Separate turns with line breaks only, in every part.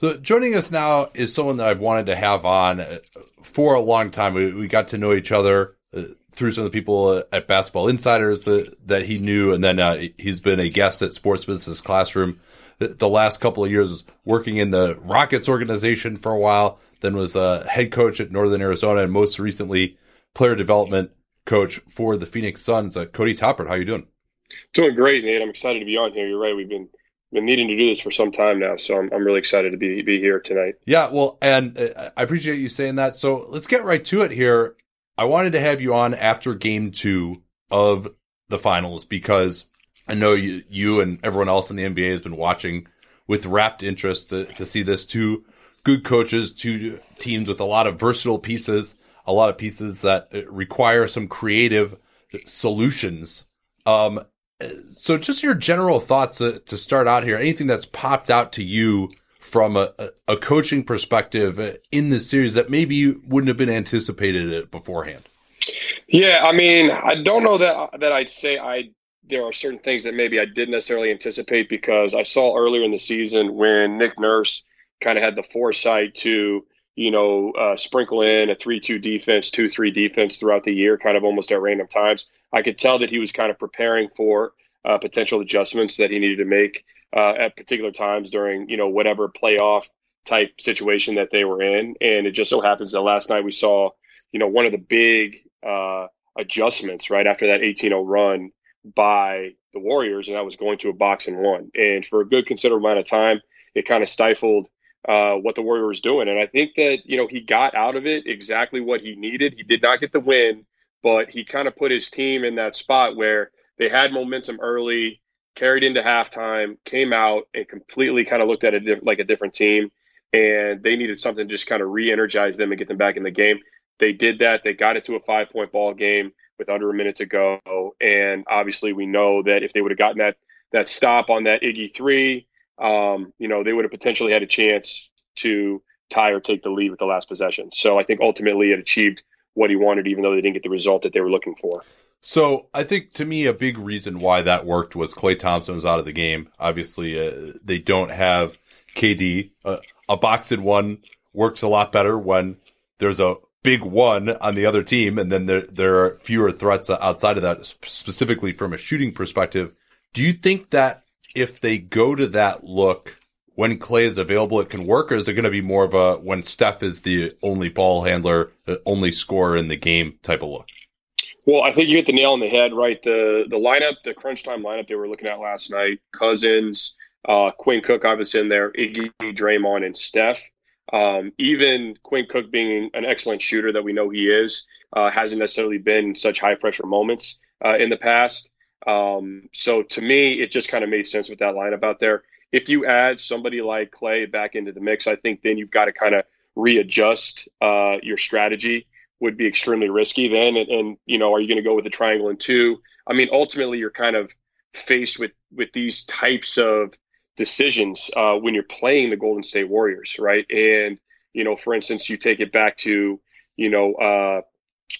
So joining us now is someone that I've wanted to have on uh, for a long time. We, we got to know each other uh, through some of the people uh, at Basketball Insiders uh, that he knew, and then uh, he's been a guest at Sports Business Classroom the, the last couple of years, working in the Rockets organization for a while, then was a head coach at Northern Arizona, and most recently player development coach for the Phoenix Suns. Uh, Cody Toppert, how you doing?
Doing great, Nate. I'm excited to be on here. You're right. We've been been needing to do this for some time now, so I'm, I'm really excited to be be here tonight.
Yeah, well, and uh, I appreciate you saying that. So let's get right to it here. I wanted to have you on after Game Two of the finals because I know you, you and everyone else in the NBA has been watching with rapt interest to, to see this. Two good coaches, two teams with a lot of versatile pieces, a lot of pieces that require some creative solutions. Um, so just your general thoughts to start out here. Anything that's popped out to you from a, a coaching perspective uh, in this series that maybe you wouldn't have been anticipated beforehand?
Yeah, I mean, I don't know that that I'd say I there are certain things that maybe I didn't necessarily anticipate because I saw earlier in the season when Nick Nurse kind of had the foresight to you know, uh, sprinkle in a 3 2 defense, 2 3 defense throughout the year, kind of almost at random times. I could tell that he was kind of preparing for uh, potential adjustments that he needed to make uh, at particular times during, you know, whatever playoff type situation that they were in. And it just so happens that last night we saw, you know, one of the big uh, adjustments right after that 18 0 run by the Warriors, and that was going to a box and one. And for a good considerable amount of time, it kind of stifled uh, what the Warrior was doing. And I think that, you know, he got out of it exactly what he needed. He did not get the win, but he kind of put his team in that spot where they had momentum early, carried into halftime, came out and completely kind of looked at it like a different team. And they needed something to just kind of re energize them and get them back in the game. They did that. They got it to a five point ball game with under a minute to go. And obviously, we know that if they would have gotten that, that stop on that Iggy three, um, you know, they would have potentially had a chance to tie or take the lead with the last possession. So I think ultimately it achieved what he wanted, even though they didn't get the result that they were looking for.
So I think to me a big reason why that worked was Klay Thompson was out of the game. Obviously, uh, they don't have KD. Uh, a box in one works a lot better when there's a big one on the other team, and then there there are fewer threats outside of that, specifically from a shooting perspective. Do you think that if they go to that look when Klay is available, it can work, or is it going to be more of a when Steph is the only ball handler, the only scorer in the game type of look?
Well, I think you hit the nail on the head, right? The the lineup, the crunch time lineup they were looking at last night: Cousins, uh, Quinn Cook, obviously in there, Iggy, Draymond, and Steph. Um, even Quinn Cook being an excellent shooter that we know he is, uh, hasn't necessarily been such high pressure moments uh, in the past. Um, so to me, it just kind of made sense with that lineup out there. If you add somebody like Klay back into the mix, I think then you've got to kind of readjust uh, your strategy. Would be extremely risky then, and, and you know, are you going to go with a triangle and two? I mean, ultimately, you're kind of faced with with these types of decisions uh, when you're playing the Golden State Warriors, right? And you know, for instance, you take it back to you know uh,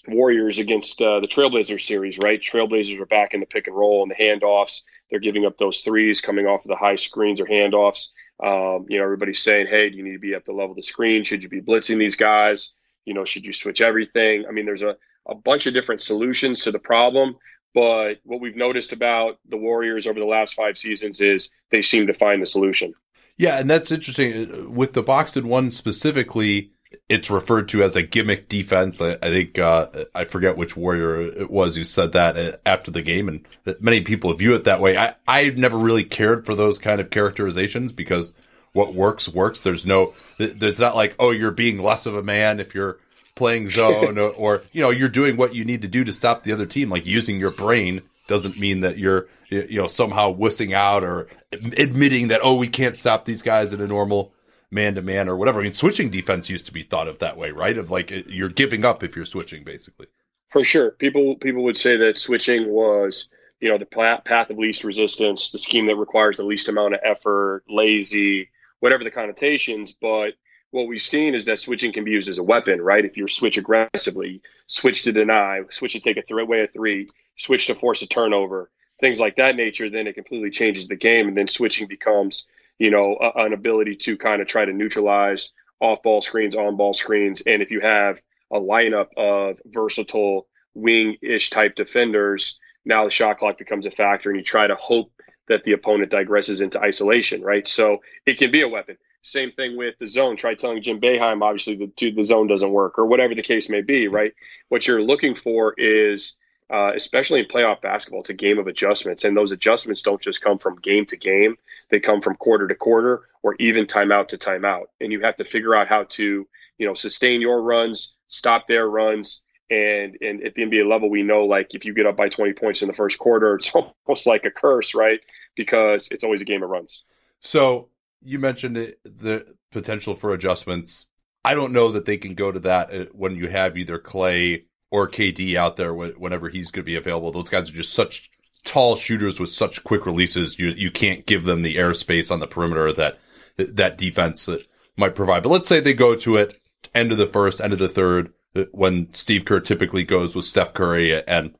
Warriors against uh, the Trailblazers series, right? Trailblazers are back in the pick and roll and the handoffs. They're giving up those threes coming off of the high screens or handoffs. Um, you know, everybody's saying, hey, do you need to be at the level of the screen? Should you be blitzing these guys? You know, should you switch everything? I mean, there's a, a bunch of different solutions to the problem. But what we've noticed about the Warriors over the last five seasons is they seem to find the solution.
Yeah, and that's interesting. With the box and one specifically, it's referred to as a gimmick defense. I, I think uh, I forget which warrior it was who said that uh, after the game, and many people view it that way. I I never really cared for those kind of characterizations because what works works. There's no there's not like oh you're being less of a man if you're playing zone or, or you know you're doing what you need to do to stop the other team. Like using your brain doesn't mean that you're you know somehow wussing out or admitting that oh we can't stop these guys in a normal man to man or whatever. I mean, switching defense used to be thought of that way, right? Of like you're giving up if you're switching, basically.
For sure, people people would say that switching was you know the path of least resistance, the scheme that requires the least amount of effort, lazy, whatever the connotations. But what we've seen is that switching can be used as a weapon, right? If you switch aggressively, switch to deny, switch to take a three away a three, switch to force a turnover, things like that nature, then it completely changes the game, and then switching becomes you know, a, an ability to kind of try to neutralize off ball screens, on ball screens. And if you have a lineup of versatile wing ish type defenders, now the shot clock becomes a factor and you try to hope that the opponent digresses into isolation, right? So it can be a weapon. Same thing with the zone. Try telling Jim Boeheim, obviously, the, the zone doesn't work or whatever the case may be, right? What you're looking for is uh, especially in playoff basketball, it's a game of adjustments. And those adjustments don't just come from game to game, they come from quarter to quarter or even timeout to timeout. And you have to figure out how to, you know, sustain your runs, stop their runs. And, and at the NBA level, we know like if you get up by 20 points in the first quarter, it's almost like a curse, right? Because it's always a game of runs.
So you mentioned the potential for adjustments. I don't know that they can go to that uh, when you have either Klay or KD out there whenever he's going to be available. Those guys are just such tall shooters with such quick releases. You you can't give them the airspace on the perimeter that that defense might provide. But let's say they go to it end of the first, end of the third, uh, when Steve Kerr typically goes with Steph Curry and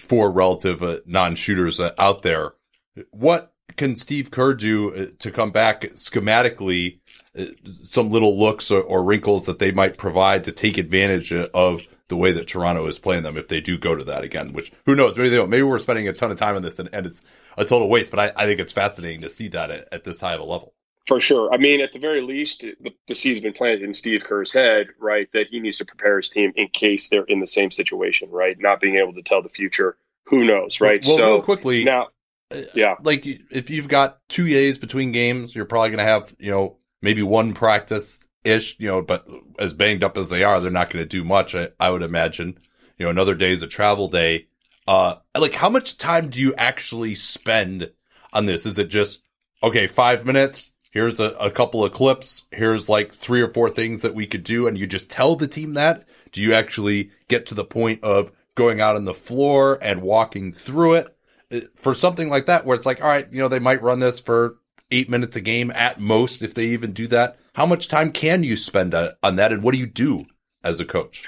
four relative uh, non-shooters uh, out there. What can Steve Kerr do to come back schematically? Some little looks or wrinkles that they might provide to take advantage of the way that Toronto is playing them if they do go to that again. Which who knows? Maybe they don't. Maybe we're spending a ton of time on this and, and it's a total waste. But I, I, think it's fascinating to see that at, at, this high of a level.
For sure. I mean, at the very least, the, the seed's been planted in Steve Kerr's head, right? That he needs to prepare his team in case they're in the same situation, right? Not being able to tell the future. Who knows, right?
Well, so real quickly
now.
Uh, yeah, like if you've got two days between games, you're probably going to have you know maybe one practice ish, you know, but as banged up as they are, they're not going to do much. I, I, would imagine, you know, another day is a travel day. Uh, like how much time do you actually spend on this? Is it just, okay, five minutes? Here's a, a couple of clips. Here's like three or four things that we could do. And you just tell the team that? Do you actually get to the point of going out on the floor and walking through it? Uh, for something like that, where it's like, all right, you know, they might run this for eight minutes a game at most, if they even do that. How much time can you spend on that, and what do you do as a coach?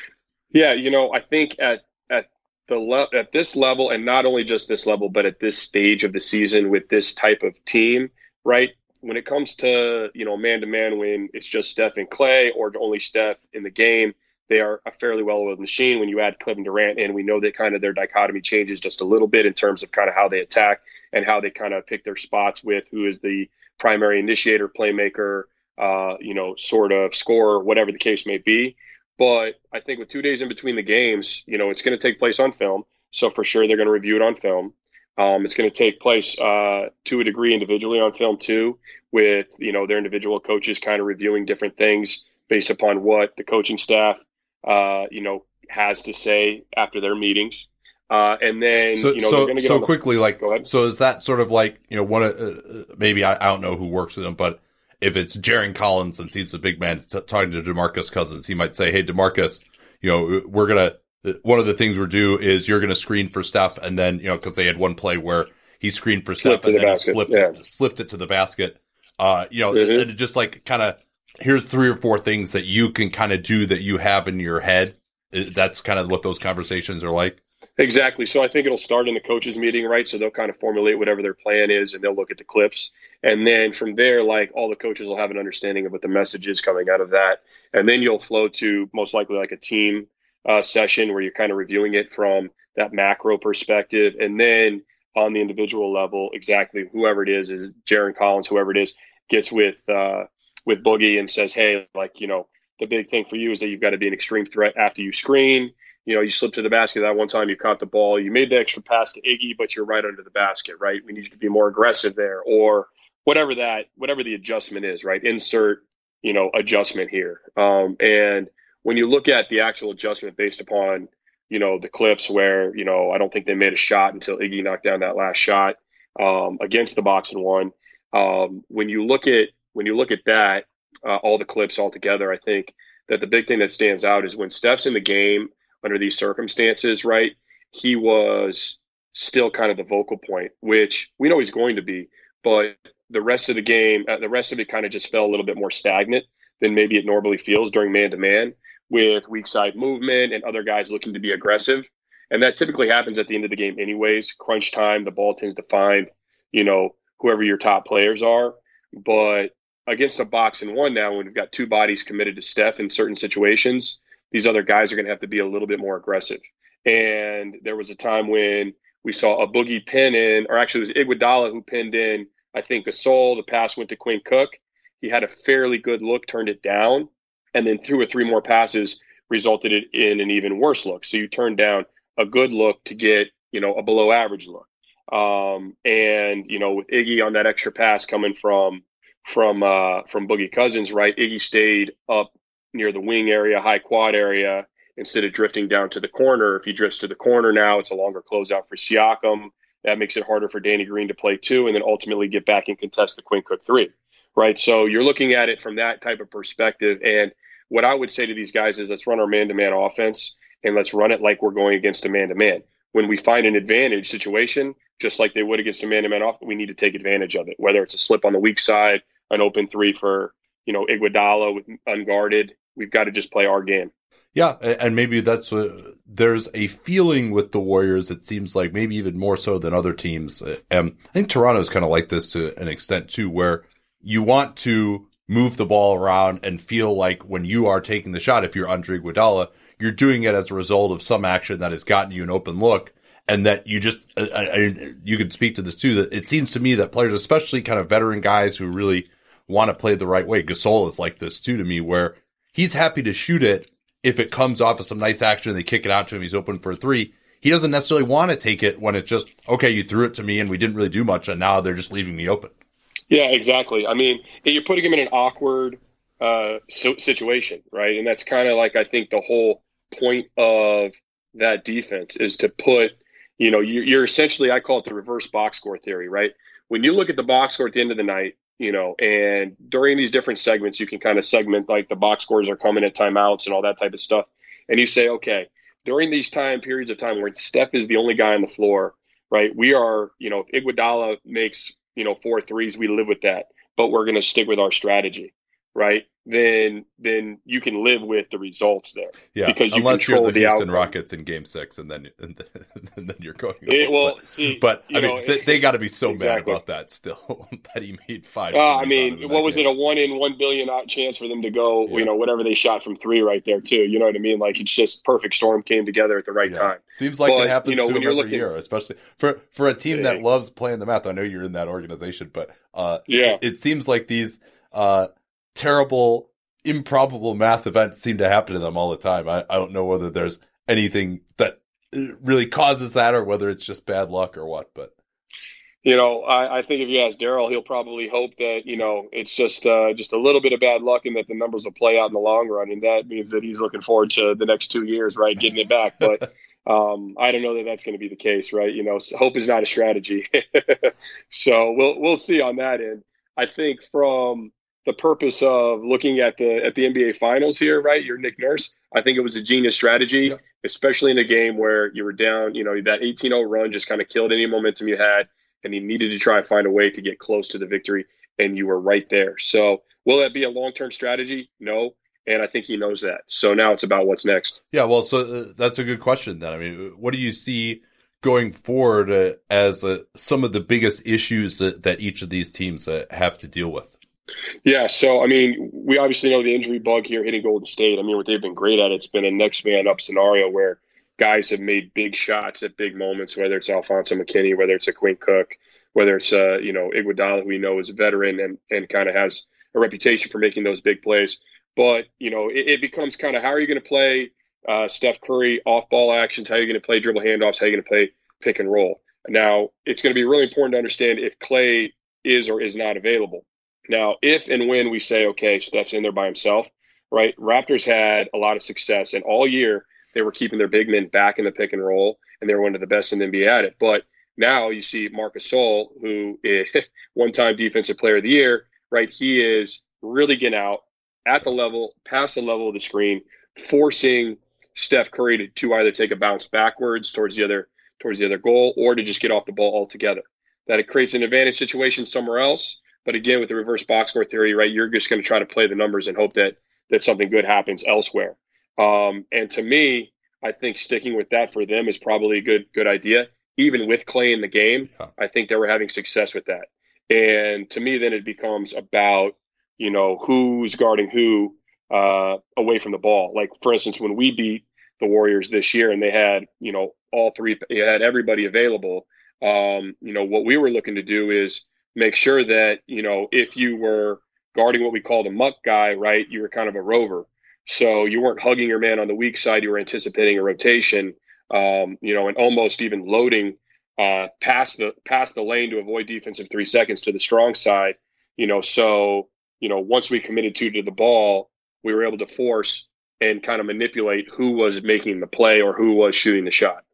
Yeah, you know, I think at at the le- at this level, and not only just this level, but at this stage of the season with this type of team, right? When it comes to you know man to man, when it's just Steph and Klay, or only Steph in the game, they are a fairly well-oiled machine. When you add Kevin Durant in, we know that kind of their dichotomy changes just a little bit in terms of kind of how they attack and how they kind of pick their spots with who is the primary initiator, playmaker, uh, you know, sort of scorer, whatever the case may be. But I think with two days in between the games, you know, it's going to take place on film. So for sure, they're going to review it on film. Um, it's going to take place uh, to a degree individually on film too, with you know their individual coaches kind of reviewing different things based upon what the coaching staff, uh, you know, has to say after their meetings. Uh, and then
so,
you know
so, so the, quickly like so is that sort of like you know one of uh, maybe I, I, don't know who works with them but if it's Jarron Collins, since he's the big man t- talking to Demarcus Cousins, he might say, "Hey, Demarcus, you know, we're gonna one of the things we're do is you're gonna screen for Steph, and then you know because they had one play where he screened for Steph and the then he slipped yeah. it, slipped it to the basket. Uh, you know, mm-hmm. and just like kind of here's three or four things that you can kind of do that you have in your head. That's kind of what those conversations are like.
Exactly. So I think it'll start in the coaches meeting, right? So they'll kind of formulate whatever their plan is and they'll look at the clips. And then from there, like all the coaches will have an understanding of what the message is coming out of that. And then you'll flow to most likely like a team uh, session where you're kind of reviewing it from that macro perspective. And then on the individual level, exactly whoever it is, is Jarron Collins, whoever it is, gets with, uh, with Boogie and says, Hey, like, you know, the big thing for you is that you've got to be an extreme threat after you screen you know, you slipped to the basket that one time, you caught the ball, you made the extra pass to Iggy, but you're right under the basket, right? We need you to be more aggressive there, or whatever that, whatever the adjustment is, right? Insert, you know, adjustment here. Um, and when you look at the actual adjustment based upon, you know, the clips where, you know, I don't think they made a shot until Iggy knocked down that last shot um, against the box and one. Um, when you look at when you look at that, uh, all the clips all together, I think that the big thing that stands out is when Steph's in the game under these circumstances, right? He was still kind of the vocal point, which we know he's going to be, but the rest of the game, uh, the rest of it kind of just fell a little bit more stagnant than maybe it normally feels during man to man with weak side movement and other guys looking to be aggressive. And that typically happens at the end of the game, anyways. Crunch time, the ball tends to find, you know, whoever your top players are. But against a box and one now, when we've got two bodies committed to Steph in certain situations, these other guys are going to have to be a little bit more aggressive. And there was a time when we saw a boogie pin in, or actually it was Iguodala who pinned in, I think, Gasol. The pass went to Quinn Cook. He had a fairly good look, turned it down, and then two or three more passes resulted in an even worse look. So you turned down a good look to get, you know, a below average look. Um, and you know, with Iggy on that extra pass coming from from uh, from Boogie Cousins, right? Iggy stayed up near the wing area, high quad area, instead of drifting down to the corner. If he drifts to the corner now, it's a longer closeout for Siakam. That makes it harder for Danny Green to play two, and then ultimately get back and contest the Quinn Cook three, right? So you're looking at it from that type of perspective. And what I would say to these guys is, let's run our man-to-man offense, and let's run it like we're going against a man-to-man. When we find an advantage situation, just like they would against a man-to-man offense, we need to take advantage of it. Whether it's a slip on the weak side, an open three for you know Iguodala with unguarded, we've got to just play our game.
Yeah, and maybe that's a, there's a feeling with the Warriors. It seems like maybe even more so than other teams. And I think Toronto's kind of like this to an extent too, where you want to move the ball around and feel like when you are taking the shot, if you're Andre Iguodala, you're doing it as a result of some action that has gotten you an open look, and that you just I, I, you could speak to this too. That it seems to me that players, especially kind of veteran guys who really want to play the right way, Gasol is like this too to me, where he's happy to shoot it if it comes off of some nice action, and they kick it out to him, he's open for a three. He doesn't necessarily want to take it when it's just, okay, you threw it to me and we didn't really do much, and now they're just leaving me open.
Yeah, exactly. I mean, you're putting him in an awkward uh, situation, right? And that's kind of like, I think, the whole point of that defense is to put, you know, you're essentially, I call it the reverse box score theory, right? When you look at the box score at the end of the night, you know, and during these different segments, you can kind of segment like the box scores are coming at timeouts and all that type of stuff. And you say, okay, during these time periods of time where Steph is the only guy on the floor, right? We are, you know, if Iguodala makes, you know, four threes, we live with that, but we're going to stick with our strategy, right? Then then you can live with the results there.
Yeah, because you unless control you're the, the Houston outcome. Rockets in Game Six, and then and then, you're going.
It, well,
but,
see,
but I mean, they, they got to be so exactly. mad about that still that he made five.
Uh, I mean, what was game. it? A one in one billion chance for them to go. Yeah. You know, whatever they shot from three right there too. You know what I mean? Like it's just perfect storm came together at the right yeah. time.
Seems like but, it happens. You know, when you're looking, year, especially for for a team that loves playing the math. I know you're in that organization, but uh, yeah, it, it seems like these uh terrible improbable math events seem to happen to them all the time. I, I don't know whether there's anything that uh, really causes that or whether it's just bad luck or what, but.
You know, I, I think if you ask Daryl, he'll probably hope that you know it's just uh, just a little bit of bad luck and that the numbers will play out in the long run, and that means that he's looking forward to the next two years, right, getting it back. But um, I don't know that that's going to be the case, right? You know, hope is not a strategy, so we'll we'll see on that end. I think from the purpose of looking at the at the NBA Finals here, right? You're Nick Nurse. I think it was a genius strategy, yeah. especially in a game where you were down. You know that 18-0 run just kind of killed any momentum you had, and you needed to try and find a way to get close to the victory, and you were right there. So, will that be a long-term strategy? No. And I think he knows that. So now it's about what's next.
Yeah, well, so uh, that's a good question. Then, I mean, what do you see going forward uh, as uh, some of the biggest issues that, that each of these teams uh, have to deal with?
Yeah, so I mean, we obviously know the injury bug here hitting Golden State. I mean, what they've been great at, it's been a next man up scenario where guys have made big shots at big moments, whether it's Alfonzo McKinney, whether it's a Quinn Cook, whether it's uh, you know Iguodala, who we know is a veteran and and kind of has a reputation for making those big plays. But you know, it, it becomes kind of how are you going to play uh, Steph Curry off ball actions? How are you going to play dribble handoffs? How are you going to play pick and roll? Now, it's going to be really important to understand if Klay is or is not available. Now, if and when we say, okay, Steph's in there by himself, right? Raptors had a lot of success, and all year they were keeping their big men back in the pick and roll, and they were one of the best in the NBA at it. But now you see Marcus Gasol, who is one-time Defensive Player of the Year, right? He is really getting out at the level, past the level of the screen, forcing Steph Curry to, to either take a bounce backwards towards the other towards the other goal, or to just get off the ball altogether. That it creates an advantage situation somewhere else but again, with the reverse box score theory, right, you're just going to try to play the numbers and hope that that something good happens elsewhere. Um, and to me, I think sticking with that for them is probably a good good idea. Even with Klay in the game, yeah. I think they were having success with that. And to me, then it becomes about, you know, who's guarding who uh, away from the ball. Like, for instance, when we beat the Warriors this year and they had, you know, all three, they had everybody available. Um, you know, what we were looking to do is make sure that, you know, if you were guarding what we called a muck guy, right, you were kind of a rover. So you weren't hugging your man on the weak side, you were anticipating a rotation, um, you know, and almost even loading uh, past the past the lane to avoid defensive three seconds to the strong side. You know, so you know once we committed to to the ball, we were able to force and kind of manipulate who was making the play or who was shooting the shot.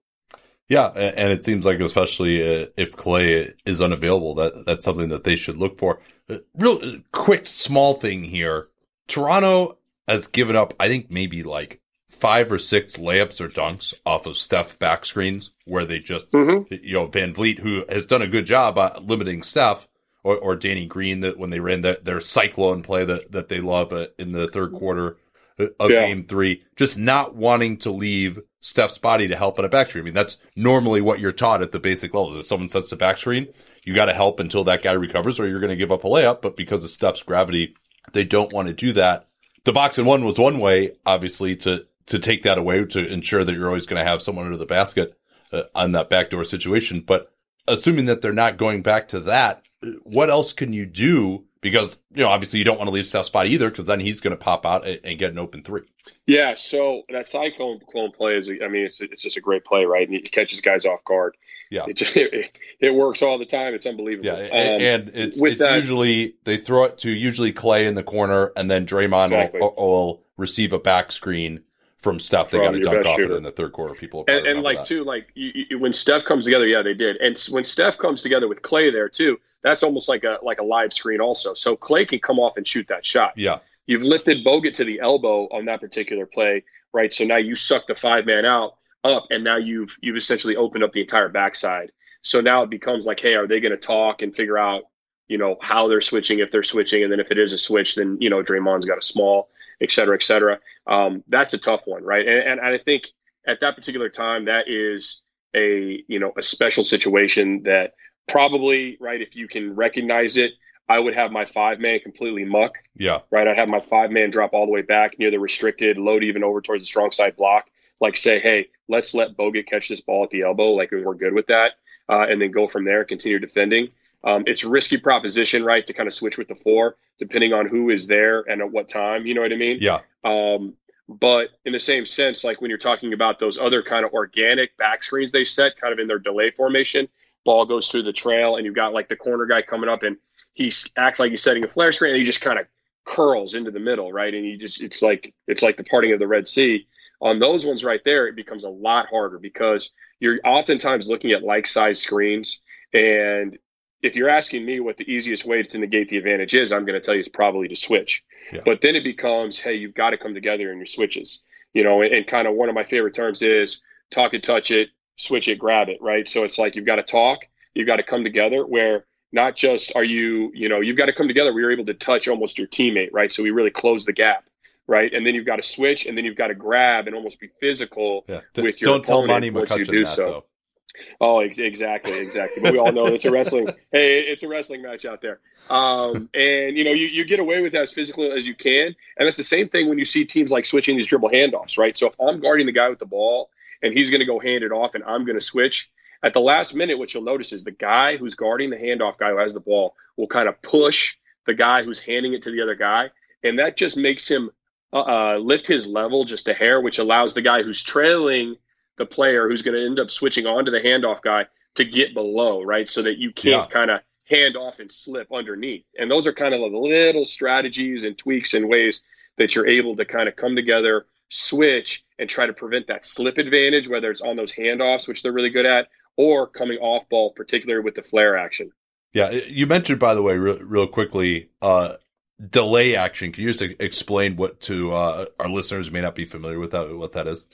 Yeah, and it seems like especially uh, if Klay is unavailable, that that's something that they should look for. Uh, real uh, quick, small thing here: Toronto has given up, I think, maybe like five or six layups or dunks off of Steph back screens where they just, mm-hmm. you know, VanVleet, who has done a good job limiting Steph, or, or Danny Green, that when they ran that their cyclone play that, that they love uh, in the third quarter of yeah. game three, just not wanting to leave Steph's body to help on a back screen. I mean, that's normally what you're taught at the basic levels. If someone sets the back screen, you got to help until that guy recovers or you're going to give up a layup. But because of Steph's gravity, they don't want to do that. The box and one was one way, obviously, to to take that away to ensure that you're always going to have someone under the basket uh, on that backdoor situation. But assuming that they're not going back to that, what else can you do? Because you know, obviously, you don't want to leave Steph's spot either, because then he's going to pop out and, and, get an open three.
Yeah. So that cyclone clone play is, I mean, it's it's just a great play, right? And it catches guys off guard.
Yeah,
it, just, it, it, works all the time. It's unbelievable.
Yeah, um, and it's, it's that, usually they throw it to usually Klay in the corner, and then Draymond exactly. will, will receive a back screen from Steph. They got to dunk off shooter. it in the third quarter. People
and, and like that. too, like you, you, when Steph comes together, yeah, they did. And when Steph comes together with Klay there too, that's almost like a like a live screen also. So Klay can come off and shoot that shot.
Yeah,
you've lifted Bogut to the elbow on that particular play, right? So now you suck the five man out up, and now you've you've essentially opened up the entire backside. So now it becomes like, hey, are they going to talk and figure out, you know, how they're switching if they're switching, and then if it is a switch, then you know Draymond's got a small et cetera, et cetera. Um, that's a tough one, right? And, and I think at that particular time, that is a you know a special situation that probably right if you can recognize it. I would have my five man completely muck.
Yeah.
Right. I'd have my five man drop all the way back near the restricted, load even over towards the strong side block. Like say, hey, let's let Bogut catch this ball at the elbow. Like we're good with that. Uh, and then go from there, continue defending. Um, it's a risky proposition, right, to kind of switch with the four, depending on who is there and at what time. You know what I mean?
Yeah.
Um, but in the same sense, like when you're talking about those other kind of organic back screens they set, kind of in their delay formation, ball goes through the trail, and you've got like the corner guy coming up, and he acts like he's setting a flare screen, and he just kind of curls into the middle, right? And you just it's like it's like the parting of the Red Sea. On those ones right there, it becomes a lot harder because you're oftentimes looking at like size screens and if you're asking me what the easiest way to negate the advantage is, I'm going to tell you it's probably to switch. Yeah. But then it becomes, hey, you've got to come together in your switches. You know, and, and kind of one of my favorite terms is talk it, touch it, switch it, grab it, right? So it's like you've got to talk, you've got to come together where not just are you, you know, you've got to come together where you're able to touch almost your teammate, right? So we really close the gap. Right, and then you've got to switch, and then you've got to grab and almost be physical yeah. with your
Don't tell Monty McCutchen you do that, so. Though.
Oh, ex- exactly, exactly. But we all know it's a wrestling. hey, it's a wrestling match out there. Um, and you know, you, you get away with that as physically as you can, and it's the same thing when you see teams like switching these dribble handoffs, right? So if I'm guarding the guy with the ball and he's going to go hand it off, and I'm going to switch at the last minute, what you'll notice is the guy who's guarding the handoff guy who has the ball will kind of push the guy who's handing it to the other guy, and that just makes him uh, uh lift his level just a hair, which allows the guy who's trailing the player who's going to end up switching on to the handoff guy to get below, right? So that you can't yeah. kind of hand off and slip underneath. And those are kind of the little strategies and tweaks and ways that you're able to kind of come together, switch, and try to prevent that slip advantage, whether it's on those handoffs, which they're really good at, or coming off ball, particularly with the flare action.
Yeah, you mentioned, by the way, real, real quickly, uh, delay action. Can you just explain what to uh, our listeners may not be familiar with that, what that is?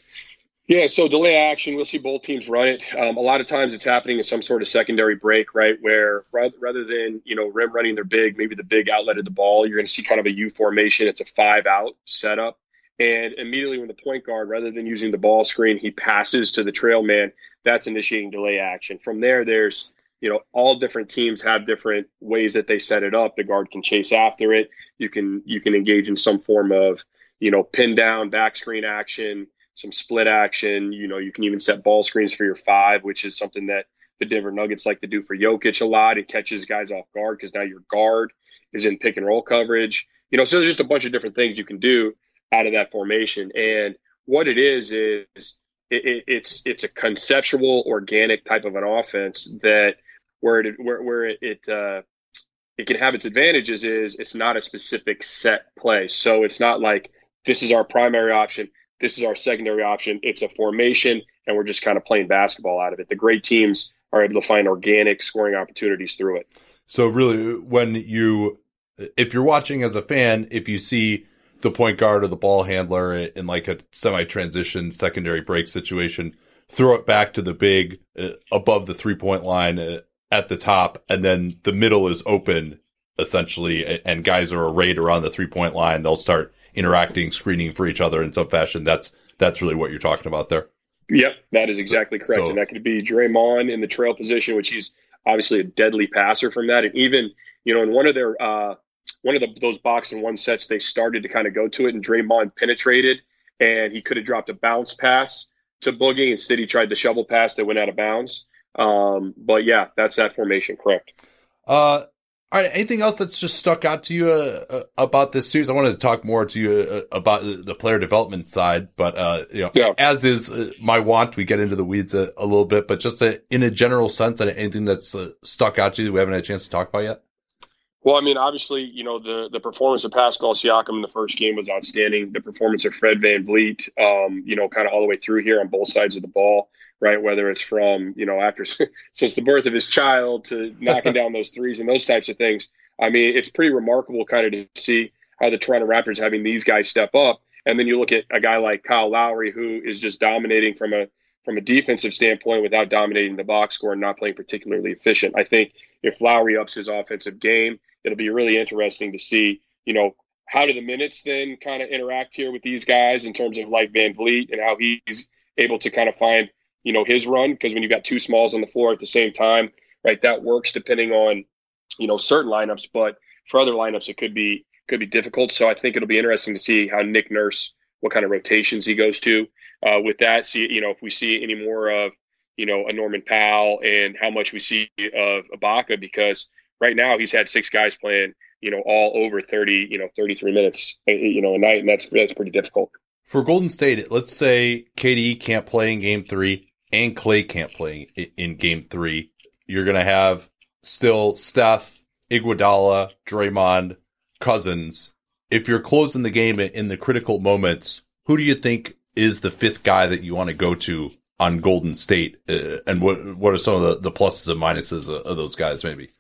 Yeah, so delay action, we'll see both teams run it. Um, a lot of times it's happening in some sort of secondary break, right? Where rather, rather than, you know, rim running their big, maybe the big outlet of the ball, you're going to see kind of a U formation. It's a five out setup. And immediately when the point guard, rather than using the ball screen, he passes to the trail man, that's initiating delay action. From there, there's, you know, all different teams have different ways that they set it up. The guard can chase after it. You can you can engage in some form of you know pin down, back screen action, some split action. You know, you can even set ball screens for your five, which is something that the Denver Nuggets like to do for Jokic a lot. It catches guys off guard because now your guard is in pick and roll coverage. You know, so there's just a bunch of different things you can do out of that formation. And what it is is it, it, it's it's a conceptual, organic type of an offense that where it where where it, uh, it can have its advantages is it's not a specific set play. So it's not like this is our primary option, this is our secondary option. It's a formation, and we're just kind of playing basketball out of it. The great teams are able to find organic scoring opportunities through it.
So really, when you if you're watching as a fan, if you see the point guard or the ball handler in like a semi transition secondary break situation, throw it back to the big uh, above the three point line uh, at the top, and then the middle is open essentially, and guys are arrayed around the three point line. They'll start interacting, screening for each other in some fashion. That's that's really what you're talking about there.
Yep, that is exactly correct. So, and that could be Draymond in the trail position, which he's obviously a deadly passer from that. And even, you know, in one of their uh, one of the, those box and one sets, they started to kind of go to it, and Draymond penetrated, and he could have dropped a bounce pass to Boogie. Instead, he tried the shovel pass that went out of bounds. Um, but yeah, that's that formation, correct.
Uh, all right. Anything else that's just stuck out to you uh, uh, about this series? I wanted to talk more to you uh, about the player development side, but uh, you know, yeah. as is uh, my want, we get into the weeds a, a little bit. But just a, in a general sense, and anything that's uh, stuck out to you, we haven't had a chance to talk about yet.
Well, I mean, obviously, you know, the the performance of Pascal Siakam in the first game was outstanding. The performance of Fred VanVleet, um, you know, kind of all the way through here on both sides of the ball, right? Whether it's from, you know, after since the birth of his child to knocking down those threes and those types of things. I mean, it's pretty remarkable kind of to see how the Toronto Raptors having these guys step up. And then you look at a guy like Kyle Lowry, who is just dominating from a from a defensive standpoint without dominating the box score and not playing particularly efficient. I think if Lowry ups his offensive game, it'll be really interesting to see, you know, how do the minutes then kind of interact here with these guys in terms of like VanVleet and how he's able to kind of find, you know, his run. Because when you've got two smalls on the floor at the same time, right, that works depending on, you know, certain lineups. But for other lineups, it could be could be difficult. So I think it'll be interesting to see how Nick Nurse, what kind of rotations he goes to uh, with that. See, you know, if we see any more of, you know, a Norman Powell and how much we see of Ibaka because right now he's had six guys playing, you know, all over 30, you know, 33 minutes, uh, you know, a night. And that's, that's pretty difficult.
For Golden State, let's say KD can't play in game three and Klay can't play in game three. You're going to have still Steph, Iguodala, Draymond, Cousins. If you're closing the game in the critical moments, who do you think is the fifth guy that you want to go to on Golden State? Uh, and what what are some of the, the pluses and minuses of, of those guys, maybe?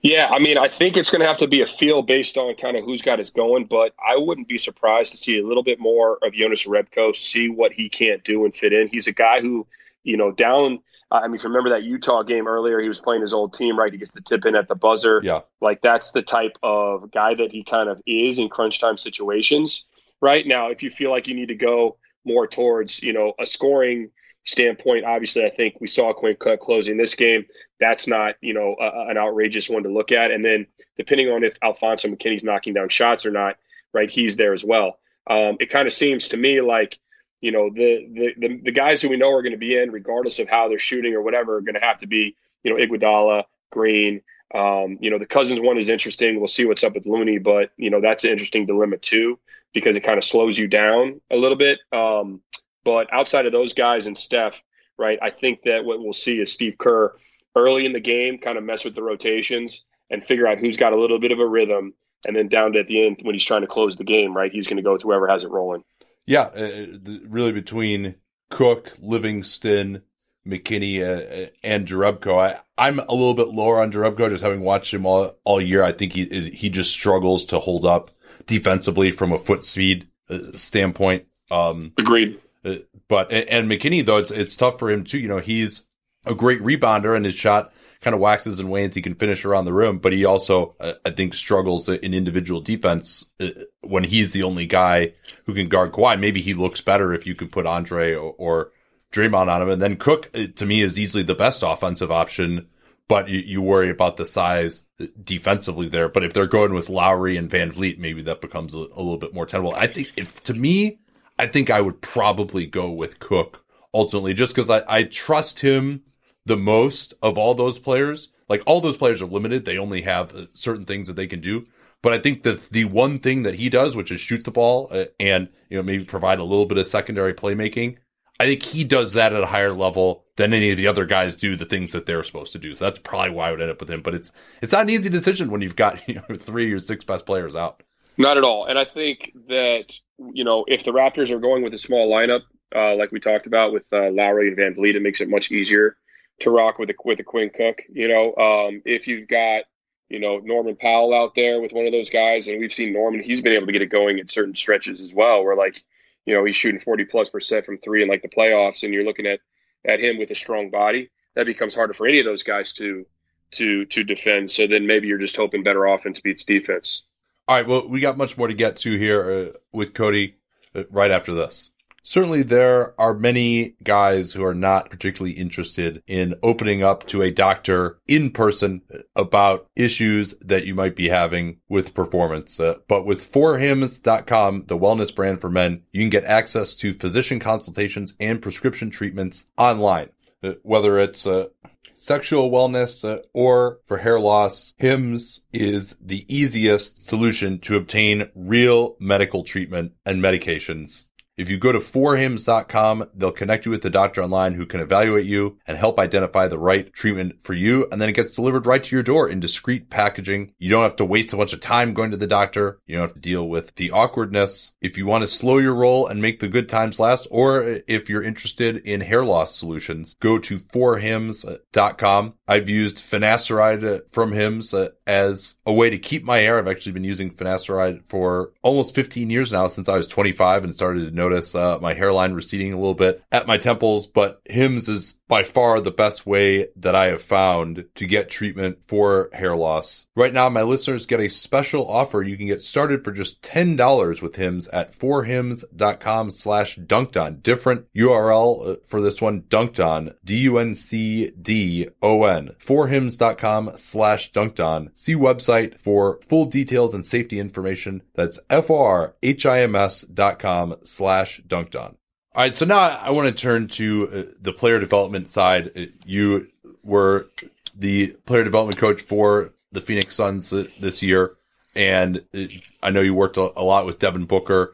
Yeah, I mean, I think it's going to have to be a feel based on kind of who's got us going, but I wouldn't be surprised to see a little bit more of Jonas Jerebko, see what he can't do and fit in. He's a guy who, you know, down. I mean, if you remember that Utah game earlier, he was playing his old team, right? He gets the tip in at the buzzer.
Yeah.
Like that's the type of guy that he kind of is in crunch time situations. Right now, if you feel like you need to go more towards, you know, a scoring standpoint, obviously, I think we saw Quinn Cook closing this game. That's not, you know, a, an outrageous one to look at. And then depending on if Alfonzo McKinney's knocking down shots or not, right, he's there as well. Um, it kind of seems to me like, you know, the, the, the the guys who we know are going to be in, regardless of how they're shooting or whatever, are going to have to be, you know, Iguodala, Green. Um, you know, the Cousins one is interesting. We'll see what's up with Looney, but you know, that's an interesting dilemma too because it kind of slows you down a little bit. Um, but outside of those guys and Steph, right, I think that what we'll see is Steve Kerr early in the game kind of mess with the rotations and figure out who's got a little bit of a rhythm. And then down to at the end when he's trying to close the game, right, he's going to go with whoever has it rolling.
Yeah, uh, really between Cook, Livingston, McKinney, uh, and Jerebko. I, am a little bit lower on Jerebko, just having watched him all, all year. I think he he just struggles to hold up defensively from a foot speed uh, standpoint. Um,
Agreed.
Uh, but and McKinney though it's it's tough for him too. You know he's a great rebounder and his shot kind of waxes and wanes. He can finish around the rim, but he also uh, I think struggles in individual defense uh, when he's the only guy who can guard Kawhi. Maybe he looks better if you can put Andre or, or Draymond on him, and then Cook to me is easily the best offensive option but you, worry about the size defensively there. But if they're going with Lowry and VanVleet, maybe that becomes a, a little bit more tenable. I think if to me, I think I would probably go with Cook ultimately, just because I, I trust him the most of all those players. Like all those players are limited; they only have uh, certain things that they can do. But I think that the one thing that he does, which is shoot the ball uh, and you know maybe provide a little bit of secondary playmaking, I think he does that at a higher level than any of the other guys do the things that they're supposed to do. So that's probably why I would end up with him. But it's it's not an easy decision when you've got you know three or six best players out.
Not at all. And I think that you know if the Raptors are going with a small lineup, uh, like we talked about with uh, Lowry and VanVleet, it makes it much easier to rock with a with a Quinn Cook. You know, um, if you've got you know Norman Powell out there with one of those guys, and we've seen Norman, he's been able to get it going at certain stretches as well, where like you know he's shooting forty plus percent from three in like the playoffs, and you're looking at at him with a strong body. That becomes harder for any of those guys to to to defend. So then maybe you're just hoping better offense beats defense.
All right. Well, we got much more to get to here uh, with Cody uh, right after this. Certainly, there are many guys who are not particularly interested in opening up to a doctor in person about issues that you might be having with performance. Uh, but with forhims.com, the wellness brand for men, you can get access to physician consultations and prescription treatments online. Uh, whether it's uh, sexual wellness uh, or for hair loss, HIMS is the easiest solution to obtain real medical treatment and medications. If you go to forhims.com, they'll connect you with the doctor online who can evaluate you and help identify the right treatment for you. And then it gets delivered right to your door in discreet packaging. You don't have to waste a bunch of time going to the doctor. You don't have to deal with the awkwardness. If you want to slow your roll and make the good times last, or if you're interested in hair loss solutions, go to forhims.com. I've used finasteride from Hims uh, as a way to keep my hair. I've actually been using finasteride for almost 15 years now since I was 25 and started to notice notice uh, my hairline receding a little bit at my temples, but Hims is by far the best way that I have found to get treatment for hair loss. Right now, my listeners get a special offer. You can get started for just $10 with Hims at forhims.com slash dunked on. Different URL uh, for this one, dunked on, D-U-N-C-D-O-N, forhims.com slash dunked on. See website for full details and safety information. That's F-O-R-H-I-M-S dot com slash dunked on. All right, so now I want to turn to uh, the player development side. Uh, you were the player development coach for the Phoenix Suns uh, this year, and I know you worked a, lot with Devin Booker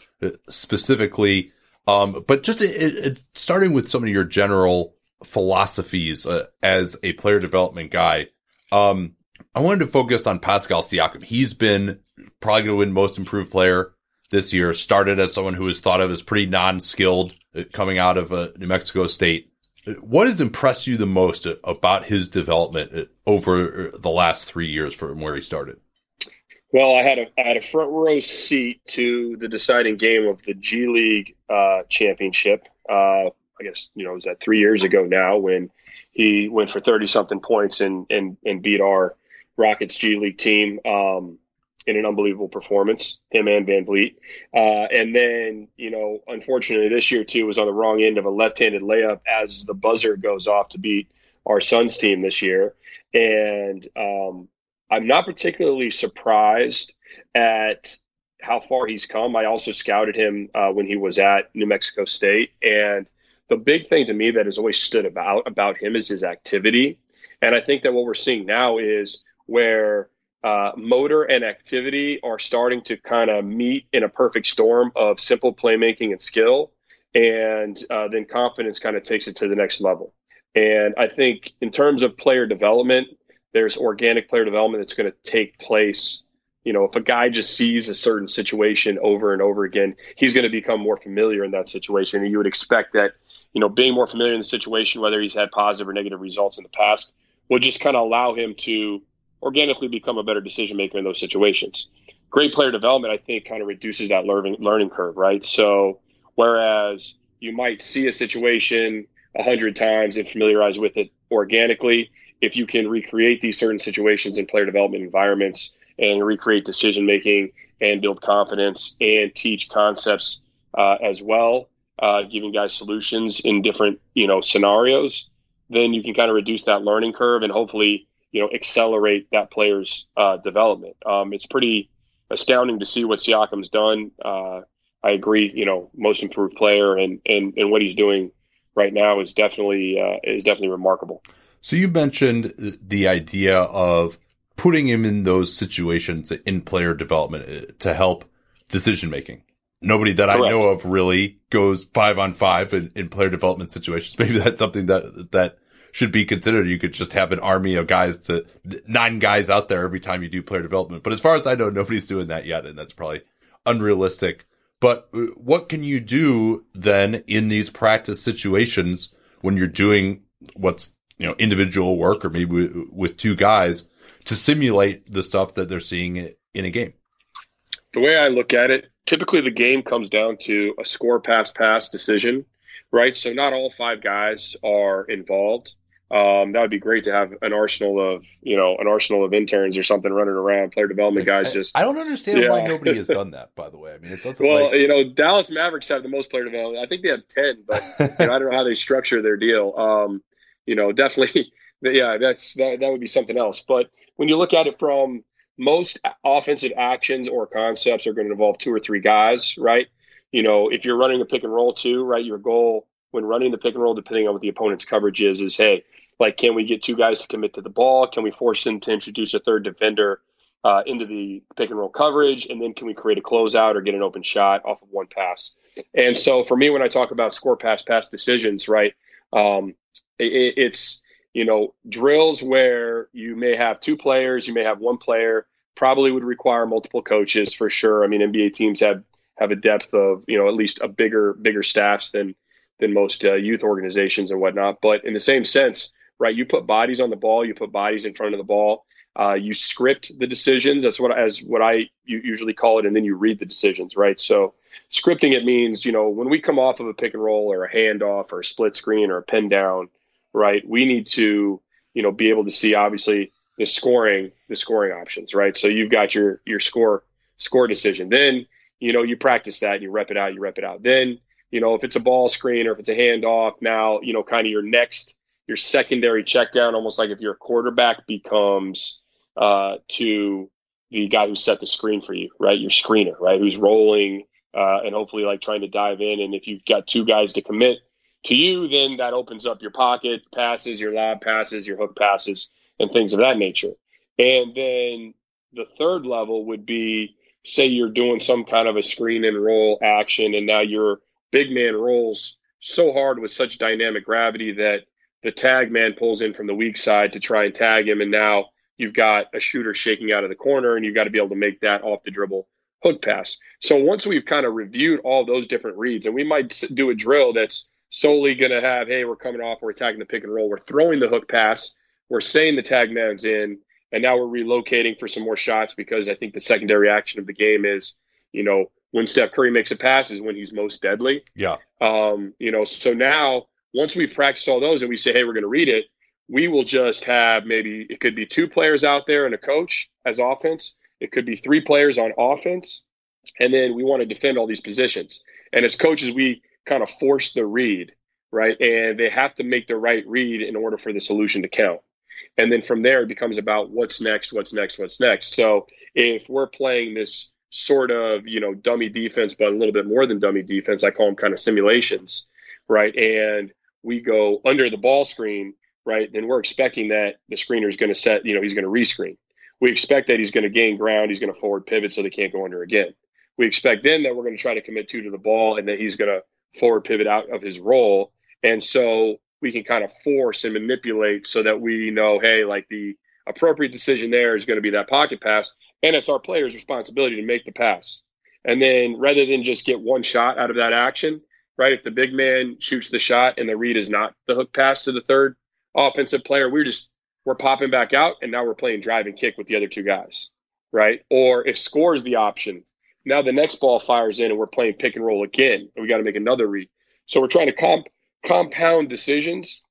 specifically. Um, but just it, it, starting with some of your general philosophies uh, as a player development guy, um, I wanted to focus on Pascal Siakam. He's been probably going to win Most Improved Player this year. Started as someone who was thought of as pretty non-skilled coming out of uh, New Mexico State. What has impressed you the most about his development over the last three years from where he started?
Well, I had a I had a front row seat to the deciding game of the G League uh, championship. Uh, I guess you know was that three years ago now when he went for thirty something points and and and beat our Rockets G League team. Um, in an unbelievable performance, him and VanVleet. Uh, and then, you know, unfortunately this year too was on the wrong end of a left-handed layup as the buzzer goes off to beat our Suns team this year. And um, I'm not particularly surprised at how far he's come. I also scouted him uh, when he was at New Mexico State, and the big thing to me that has always stood about about him is his activity. And I think that what we're seeing now is where uh, motor and activity are starting to kind of meet in a perfect storm of simple playmaking and skill. And uh, then confidence kind of takes it to the next level. And I think in terms of player development, there's organic player development that's going to take place. You know, if a guy just sees a certain situation over and over again, he's going to become more familiar in that situation. And you would expect that, you know, being more familiar in the situation, whether he's had positive or negative results in the past, will just kind of allow him to organically become a better decision maker in those situations. Great player development, I think, kind of reduces that learning learning curve, right? So whereas you might see a situation a hundred times and familiarize with it organically, if you can recreate these certain situations in player development environments and recreate decision making and build confidence and teach concepts uh, as well, uh, giving guys solutions in different you know scenarios, then you can kind of reduce that learning curve and hopefully you know, accelerate that player's uh, development. Um, it's pretty astounding to see what Siakam's done. Uh, I agree, you know, most improved player and, and, and what he's doing right now is definitely uh, is definitely remarkable.
So you mentioned the idea of putting him in those situations in player development uh, to help decision making. Nobody that Correct. I know of really goes five on five in, in player development situations. Maybe that's something that that should be considered. You could just have an army of guys to nine guys out there every time you do player development. But as far as I know, nobody's doing that yet, and that's probably unrealistic. But uh, what can you do then in these practice situations when you're doing what's you know individual work or maybe with two guys to simulate the stuff that they're seeing in a game?
The way I look at it, typically the game comes down to a score pass pass decision, right? So not all five guys are involved. Um, that would be great to have an arsenal of you know an arsenal of interns or something running around player development guys. Just
I don't understand yeah. why nobody has done that. By the way, I mean it doesn't.
well,
like...
you know, Dallas Mavericks have the most player development. I think they have ten, but you know, I don't know how they structure their deal. Um, you know, definitely, yeah, that's that, that would be something else. But when you look at it from most offensive actions or concepts are going to involve two or three guys, right? You know, if you're running a pick and roll too, right? Your goal when running the pick and roll, depending on what the opponent's coverage is, is hey, like, can we get two guys to commit to the ball? Can we force them to introduce a third defender uh, into the pick and roll coverage? And then can we create a closeout or get an open shot off of one pass? And so for me, when I talk about score pass pass decisions, right, um, it, it's you know drills where you may have two players, you may have one player, probably would require multiple coaches for sure. I mean, NBA teams have have a depth of you know at least a bigger bigger staffs than than most uh, youth organizations and whatnot. But in the same sense, right? You put bodies on the ball, you put bodies in front of the ball. Uh, you script the decisions. That's what as what I usually call it, and then you read the decisions, right? So scripting it means you know when we come off of a pick and roll or a handoff or a split screen or a pin down, right? We need to you know be able to see obviously the scoring the scoring options, right? So you've got your your score score decision. Then you know you practice that, you rep it out, you rep it out. Then you know if it's a ball screen or if it's a handoff, now you know kind of your next your secondary check down, almost like if your quarterback becomes uh, to the guy who set the screen for you, right? Your screener, right? Who's rolling uh, and hopefully like trying to dive in. And if you've got two guys to commit to you, then that opens up your pocket passes, your lob passes, your hook passes, and things of that nature. And then the third level would be say you're doing some kind of a screen and roll action, and now your big man rolls so hard with such dynamic gravity that the tag man pulls in from the weak side to try and tag him, and now you've got a shooter shaking out of the corner, and you've got to be able to make that off the dribble hook pass. So once we've kind of reviewed all those different reads, and we might do a drill that's solely going to have, hey, we're coming off, we're attacking the pick and roll, we're throwing the hook pass, we're saying the tag man's in, and now we're relocating for some more shots because I think the secondary action of the game is, you know, when Steph Curry makes a pass is when he's most deadly.
Yeah.
Um, you know, so now once we practice all those and we say, hey, we're going to read it, we will just have maybe it could be two players out there and a coach as offense. It could be three players on offense. And then we want to defend all these positions. And as coaches, we kind of force the read, right? And they have to make the right read in order for the solution to count. And then from there, it becomes about what's next, what's next, what's next. So if we're playing this sort of, you know, dummy defense, but a little bit more than dummy defense, I call them kind of simulations, right? And we go under the ball screen, right, then we're expecting that the screener is going to set, you know, he's going to rescreen. We expect that he's going to gain ground, he's going to forward pivot so they can't go under again. We expect then that we're going to try to commit two to the ball and that he's going to forward pivot out of his role. And so we can kind of force and manipulate so that we know, hey, like the appropriate decision there is going to be that pocket pass. And it's our player's responsibility to make the pass. And then rather than just get one shot out of that action, right? If the big man shoots the shot and the read is not the hook pass to the third offensive player, we're just we're popping back out and now we're playing drive and kick with the other two guys, right? Or if score is the option, now the next ball fires in and we're playing pick and roll again, and we got to make another read. So we're trying to comp compound decisions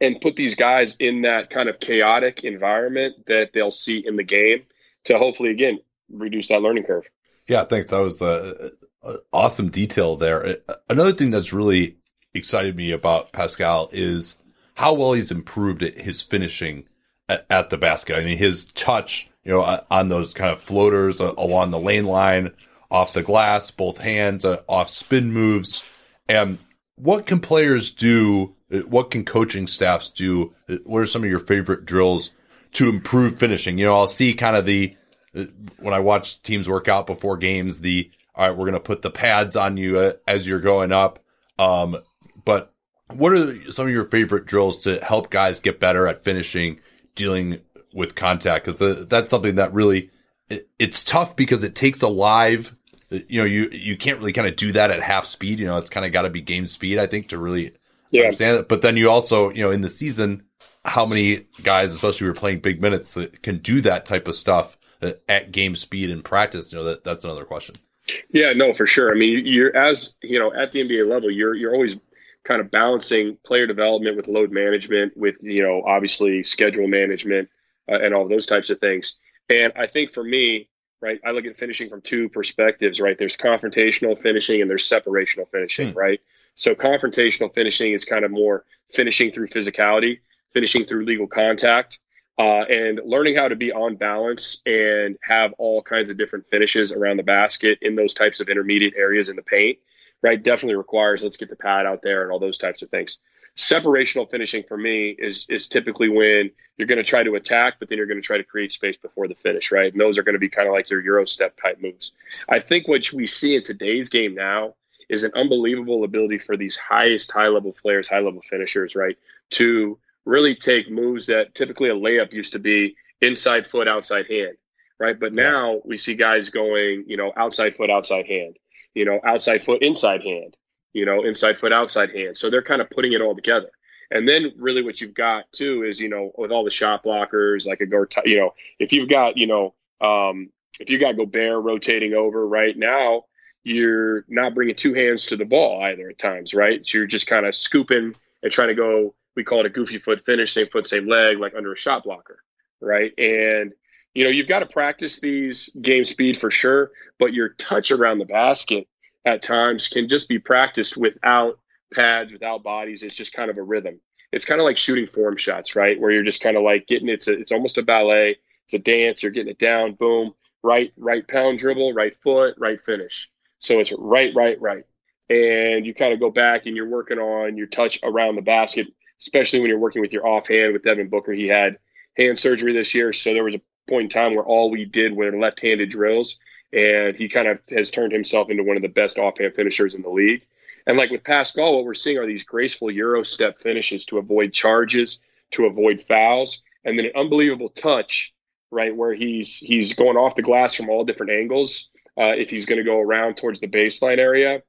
and put these guys in that kind of chaotic environment that they'll see in the game to hopefully again reduce that learning curve.
Yeah, thanks. That was uh, awesome detail there. Another thing that's really excited me about Pascal is how well he's improved at his finishing at, at the basket. I mean, his touch, you know, on those kind of floaters along the lane line, off the glass, both hands, uh, off spin moves. And what can players do? Uh, what can coaching staffs do? Uh, what are some of your favorite drills to improve finishing? You know, I'll see kind of the, when I watch teams work out before games, the, all right, we're going to put the pads on you uh, as you're going up. Um, but what are some of your favorite drills to help guys get better at finishing, dealing with contact? Because that's something that really, it, it's tough because it takes a live you know, you you can't really kind of do that at half speed. You know, it's kind of got to be game speed, I think, to really yeah. understand it. But then you also, you know, in the season, how many guys, especially who are playing big minutes, can do that type of stuff at game speed in practice? You know, that that's another question.
Yeah, no, for sure. I mean, you're as you know at the NBA level, you're you're always kind of balancing player development with load management, with you know obviously schedule management uh, and all those types of things. And I think for me, right? I look at finishing from two perspectives, right? There's confrontational finishing and there's separational finishing, hmm. right? So confrontational finishing is kind of more finishing through physicality, finishing through legal contact, uh, and learning how to be on balance and have all kinds of different finishes around the basket in those types of intermediate areas in the paint, right? Definitely requires let's get the pad out there and all those types of things separational finishing for me is is typically when you're going to try to attack, but then you're going to try to create space before the finish, right? And those are going to be kind of like your Euro step type moves. I think what we see in today's game now is an unbelievable ability for these highest high level players, high level finishers, right, to really take moves that typically a layup used to be inside foot, outside hand, right? But now we see guys going, you know, outside foot, outside hand, you know, outside foot, inside hand you know, inside foot, outside hand. So they're kind of putting it all together. And then really what you've got too is, you know, with all the shot blockers, like a go, you know, if you've got, you know, um, if you got Gobert rotating over right now, you're not bringing two hands to the ball either at times, right? So you're just kind of scooping and trying to go, we call it a goofy foot finish, same foot, same leg, like under a shot blocker, right? And, you know, you've got to practice these game speed for sure, but your touch around the basket at times can just be practiced without pads, without bodies. It's just kind of a rhythm. It's kind of like shooting form shots, right? Where you're just kind of like getting it's a, it's almost a ballet. It's a dance. You're getting it down, boom, right, right pound dribble, right foot, right finish. So it's right, right, right. And you kind of go back and you're working on your touch around the basket, especially when you're working with your offhand with Devin Booker. He had hand surgery this year. So there was a point in time where all we did were left handed drills and he kind of has turned himself into one of the best offhand finishers in the league. And like with Pascal, what we're seeing are these graceful Euro step finishes to avoid charges, to avoid fouls, and then an unbelievable touch, right, where he's he's going off the glass from all different angles. Uh, if he's going to go around towards the baseline area,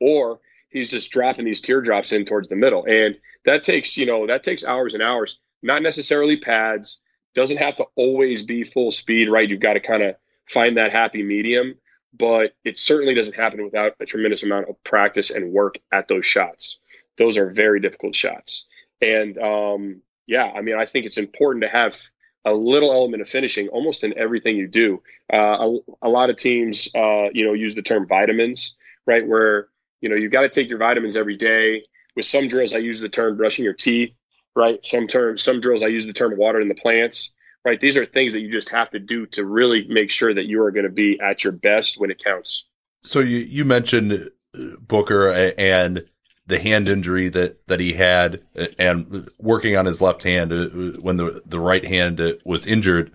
or he's just dropping these teardrops in towards the middle, and that takes you know that takes hours and hours. Not necessarily pads. Doesn't have to always be full speed, right? You've got to kind of find that happy medium. But it certainly doesn't happen without a tremendous amount of practice and work at those shots. Those are very difficult shots. And um, yeah, I mean, I think it's important to have a little element of finishing almost in everything you do. Uh, a, a, lot of teams, uh, you know, use the term vitamins, right? Where you know you've got to take your vitamins every day. With some drills, I use the term brushing your teeth, right? Some terms, some drills, I use the term watering the plants right? These are things that you just have to do to really make sure that you are going to be at your best when it counts.
So you you mentioned uh, Booker and the hand injury that that he had and working on his left hand uh, when the the right hand uh, was injured.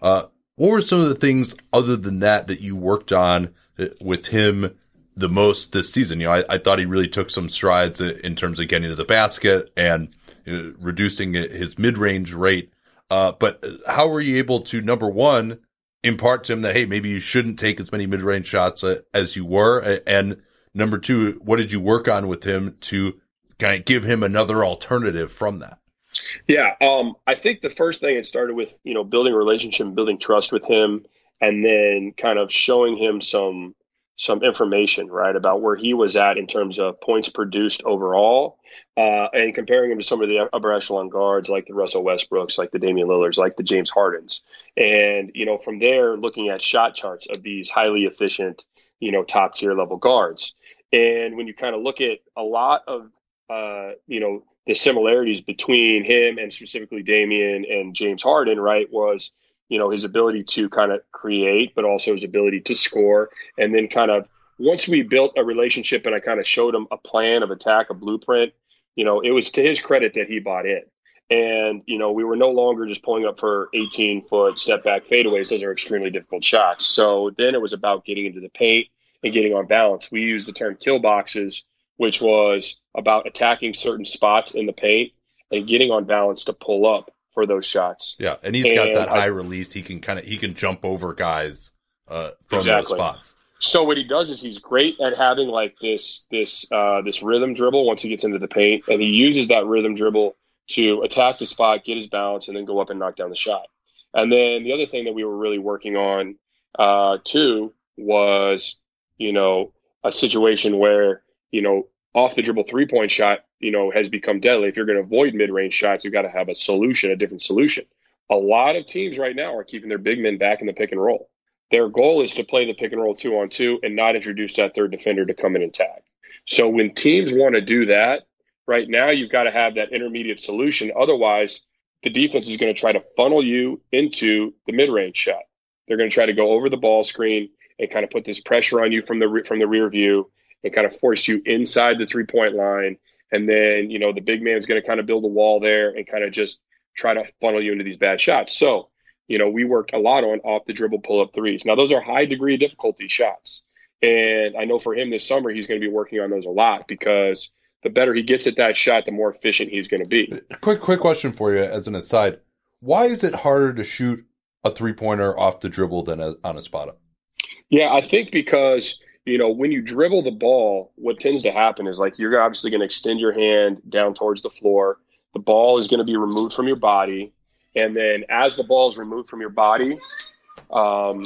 Uh, what were some of the things other than that that you worked on with him the most this season? You know, I, I thought he really took some strides in terms of getting to the basket and reducing his mid range rate. Uh, but how were you able to number one impart to him that hey maybe you shouldn't take as many mid range shots uh, as you were, and number two, what did you work on with him to kind of give him another alternative from that?
Yeah, um, I think the first thing it started with you know building a relationship, building trust with him, and then kind of showing him some some information, right, about where he was at in terms of points produced overall, uh, and comparing him to some of the upper echelon guards like the Russell Westbrooks, like the Damian Lillards, like the James Hardens. And, you know, from there, looking at shot charts of these highly efficient, you know, top tier level guards. And when you kind of look at a lot of, uh, you know, the similarities between him and specifically Damian and James Harden, right, was you know his ability to kind of create, but also his ability to score, and then kind of once we built a relationship and I kind of showed him a plan of attack, a blueprint, you know, it was to his credit that he bought in. And, you know, we were no longer just pulling up for 18 foot step back fadeaways. Those are extremely difficult shots. So then it was about getting into the paint and getting on balance. We used the term kill boxes, which was about attacking certain spots in the paint and getting on balance to pull up for those shots.
Yeah. And he's and got that high I, release. He can kind of, he can jump over guys uh, from exactly. those spots.
So what he does is he's great at having like this this uh, this rhythm dribble once he gets into the paint, and he uses that rhythm dribble to attack the spot, get his balance, and then go up and knock down the shot. And then the other thing that we were really working on uh, too was you know a situation where you know off the dribble three point shot you know has become deadly. If you're going to avoid mid range shots, you've got to have a solution, a different solution. A lot of teams right now are keeping their big men back in the pick and roll. Their goal is to play the pick and roll two on two and not introduce that third defender to come in and tag. So when teams want to do that, right now you've got to have that intermediate solution. Otherwise, the defense is going to try to funnel you into the mid-range shot. They're going to try to go over the ball screen and kind of put this pressure on you from the from the rear view and kind of force you inside the three-point line. And then, you know, the big man is going to kind of build a wall there and kind of just try to funnel you into these bad shots. So you know, we worked a lot on off the dribble pull up threes. Now, those are high degree difficulty shots. And I know for him this summer, he's going to be working on those a lot because the better he gets at that shot, the more efficient he's going to be.
Quick, quick question for you as an aside. Why is it harder to shoot a three pointer off the dribble than a, on a spot up?
Yeah, I think because, you know, when you dribble the ball, what tends to happen is like you're obviously going to extend your hand down towards the floor. The ball is going to be removed from your body and then as the ball is removed from your body, um,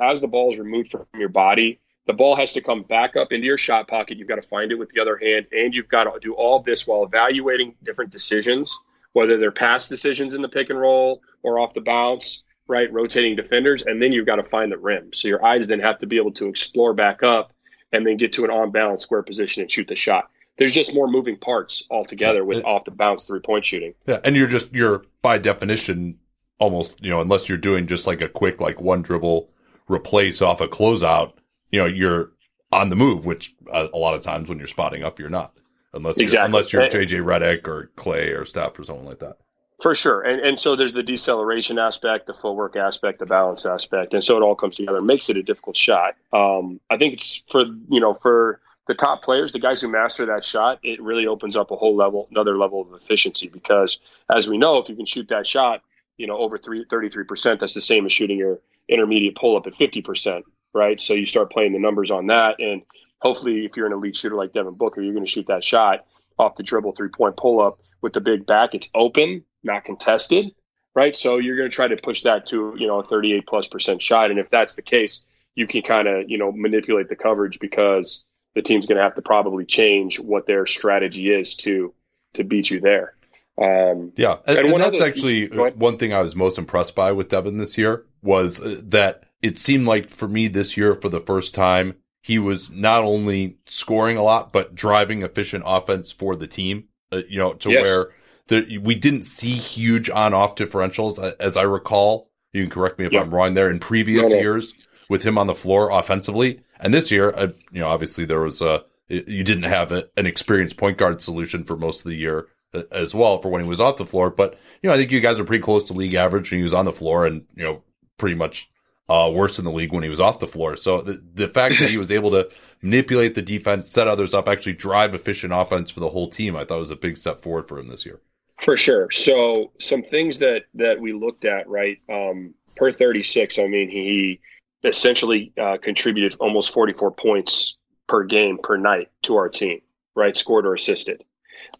as the ball is removed from your body, the ball has to come back up into your shot pocket. You've got to find it with the other hand, and you've got to do all this while evaluating different decisions, whether they're pass decisions in the pick and roll or off the bounce, right? Rotating defenders, and then you've got to find the rim. So your eyes then have to be able to explore back up and then get to an on balance square position and shoot the shot there's just more moving parts altogether with off the bounce three point shooting.
Yeah, and you're just you're by definition almost you know unless you're doing just like a quick like one dribble replace off a closeout, you know you're on the move, which uh, a lot of times when you're spotting up you're not unless exactly. you're, unless you're JJ Redick or Klay or Steph or someone like that.
For sure, and and so there's the deceleration aspect, the footwork aspect, the balance aspect, and so it all comes together, and makes it a difficult shot. Um, I think it's for you know for the top players, the guys who master that shot, it really opens up a whole level, another level of efficiency. Because as we know, if you can shoot that shot, you know, over three, 33%, that's the same as shooting your intermediate pull up at 50%, right? So you start playing the numbers on that. And hopefully, if you're an elite shooter like Devin Booker, you're going to shoot that shot off the dribble three point pull up with the big back. It's open, not contested, right? So you're going to try to push that to, you know, a 38 plus percent shot. And if that's the case, you can kind of, you know, manipulate the coverage because the team's going to have to probably change what their strategy is to to beat you there.
Um, yeah, and, and, and that's other, actually one thing I was most impressed by with Devin this year was uh, that it seemed like for me this year, for the first time, he was not only scoring a lot but driving efficient offense for the team. Uh, you know, to yes. where the, we didn't see huge on-off differentials, uh, as I recall. You can correct me if I'm wrong there. In previous years, with him on the floor offensively, and this year, uh, you know, obviously there was a, you didn't have a, an experienced point guard solution for most of the year uh, as well for when he was off the floor. But, you know, I think you guys are pretty close to league average when he was on the floor and, you know, pretty much uh, worse in the league when he was off the floor. So the, the fact that he was able to manipulate the defense, set others up, actually drive efficient offense for the whole team, I thought was a big step forward for him this year.
For sure. So some things that that we looked at, right? Um, per 36, I mean, he essentially uh, contributed almost 44 points per game per night to our team, right? Scored or assisted.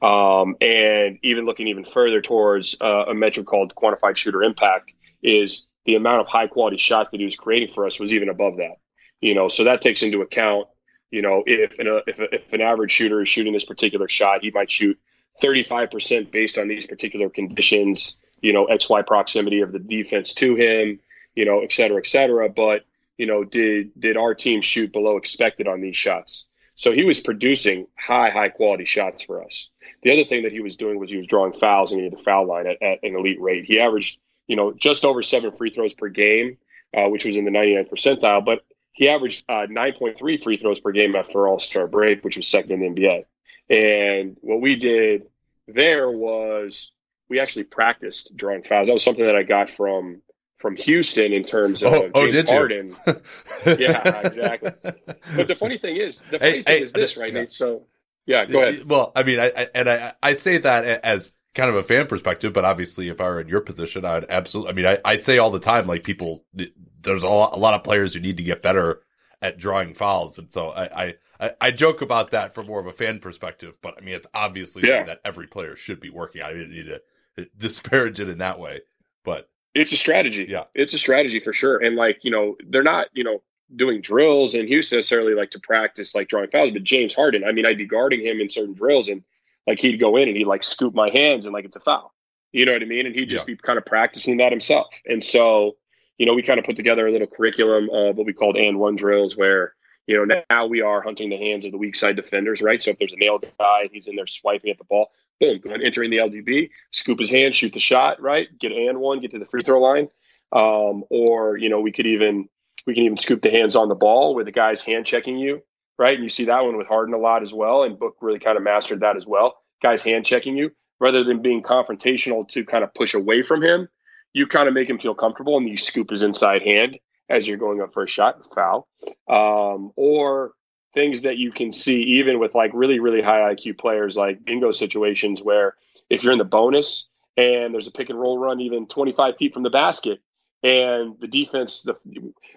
Um, and even looking even further towards uh, a metric called quantified shooter impact is the amount of high quality shots that he was creating for us was even above that. You know, so that takes into account, you know, if an, if, if an average shooter is shooting this particular shot, he might shoot 35% based on these particular conditions, you know, XY proximity of the defense to him, you know, et cetera, et cetera. But, you know, did did our team shoot below expected on these shots? So he was producing high, high quality shots for us. The other thing that he was doing was he was drawing fouls and the foul line at, at, an elite rate. He averaged, you know, just over seven free throws per game, uh, which was in the 99th percentile, but he averaged uh, 9.3 free throws per game after All Star break, which was second in the NBA. And what we did there was we actually practiced drawing fouls. That was something that I got from from Houston in terms of
oh, oh did
Harden. yeah, exactly. But the funny thing is, the funny hey, thing hey, is this, right, yeah. Nate? So, yeah, go ahead.
Well, I mean, I, I and I, I say that as kind of a fan perspective, but obviously, if I were in your position, I'd absolutely. I mean, I, I say all the time, like people, there's a lot, a lot of players who need to get better at drawing fouls, and so I, I, I joke about that from more of a fan perspective. But I mean, it's obviously yeah. that every player should be working. I didn't need to uh, disparage it in that way, but
it's a strategy.
Yeah.
It's a strategy for sure. And like, you know, they're not, you know, doing drills in Houston necessarily like to practice like drawing fouls, but James Harden, I mean, I'd be guarding him in certain drills and like he'd go in and he'd like scoop my hands and like it's a foul. You know what I mean? And he'd just yeah. be kind of practicing that himself. And so, you know, we kind of put together a little curriculum of what we called and one drills where, you know, now we are hunting the hands of the weak side defenders, right? So if there's a nail guy, he's in there swiping at the ball, boom, go ahead, entering the LDB, scoop his hand, shoot the shot, right? Get and one, get to the free throw line. Um, or, you know, we could even we can even scoop the hands on the ball where the guy's hand checking you, right? And you see that one with Harden a lot as well. And Book really kind of mastered that as well. Guys hand checking you rather than being confrontational to kind of push away from him. You kind of make him feel comfortable and you scoop his inside hand as you're going up for a shot, foul. Um, or things that you can see even with like really really high IQ players like bingo situations where if you're in the bonus and there's a pick and roll run even 25 feet from the basket and the defense the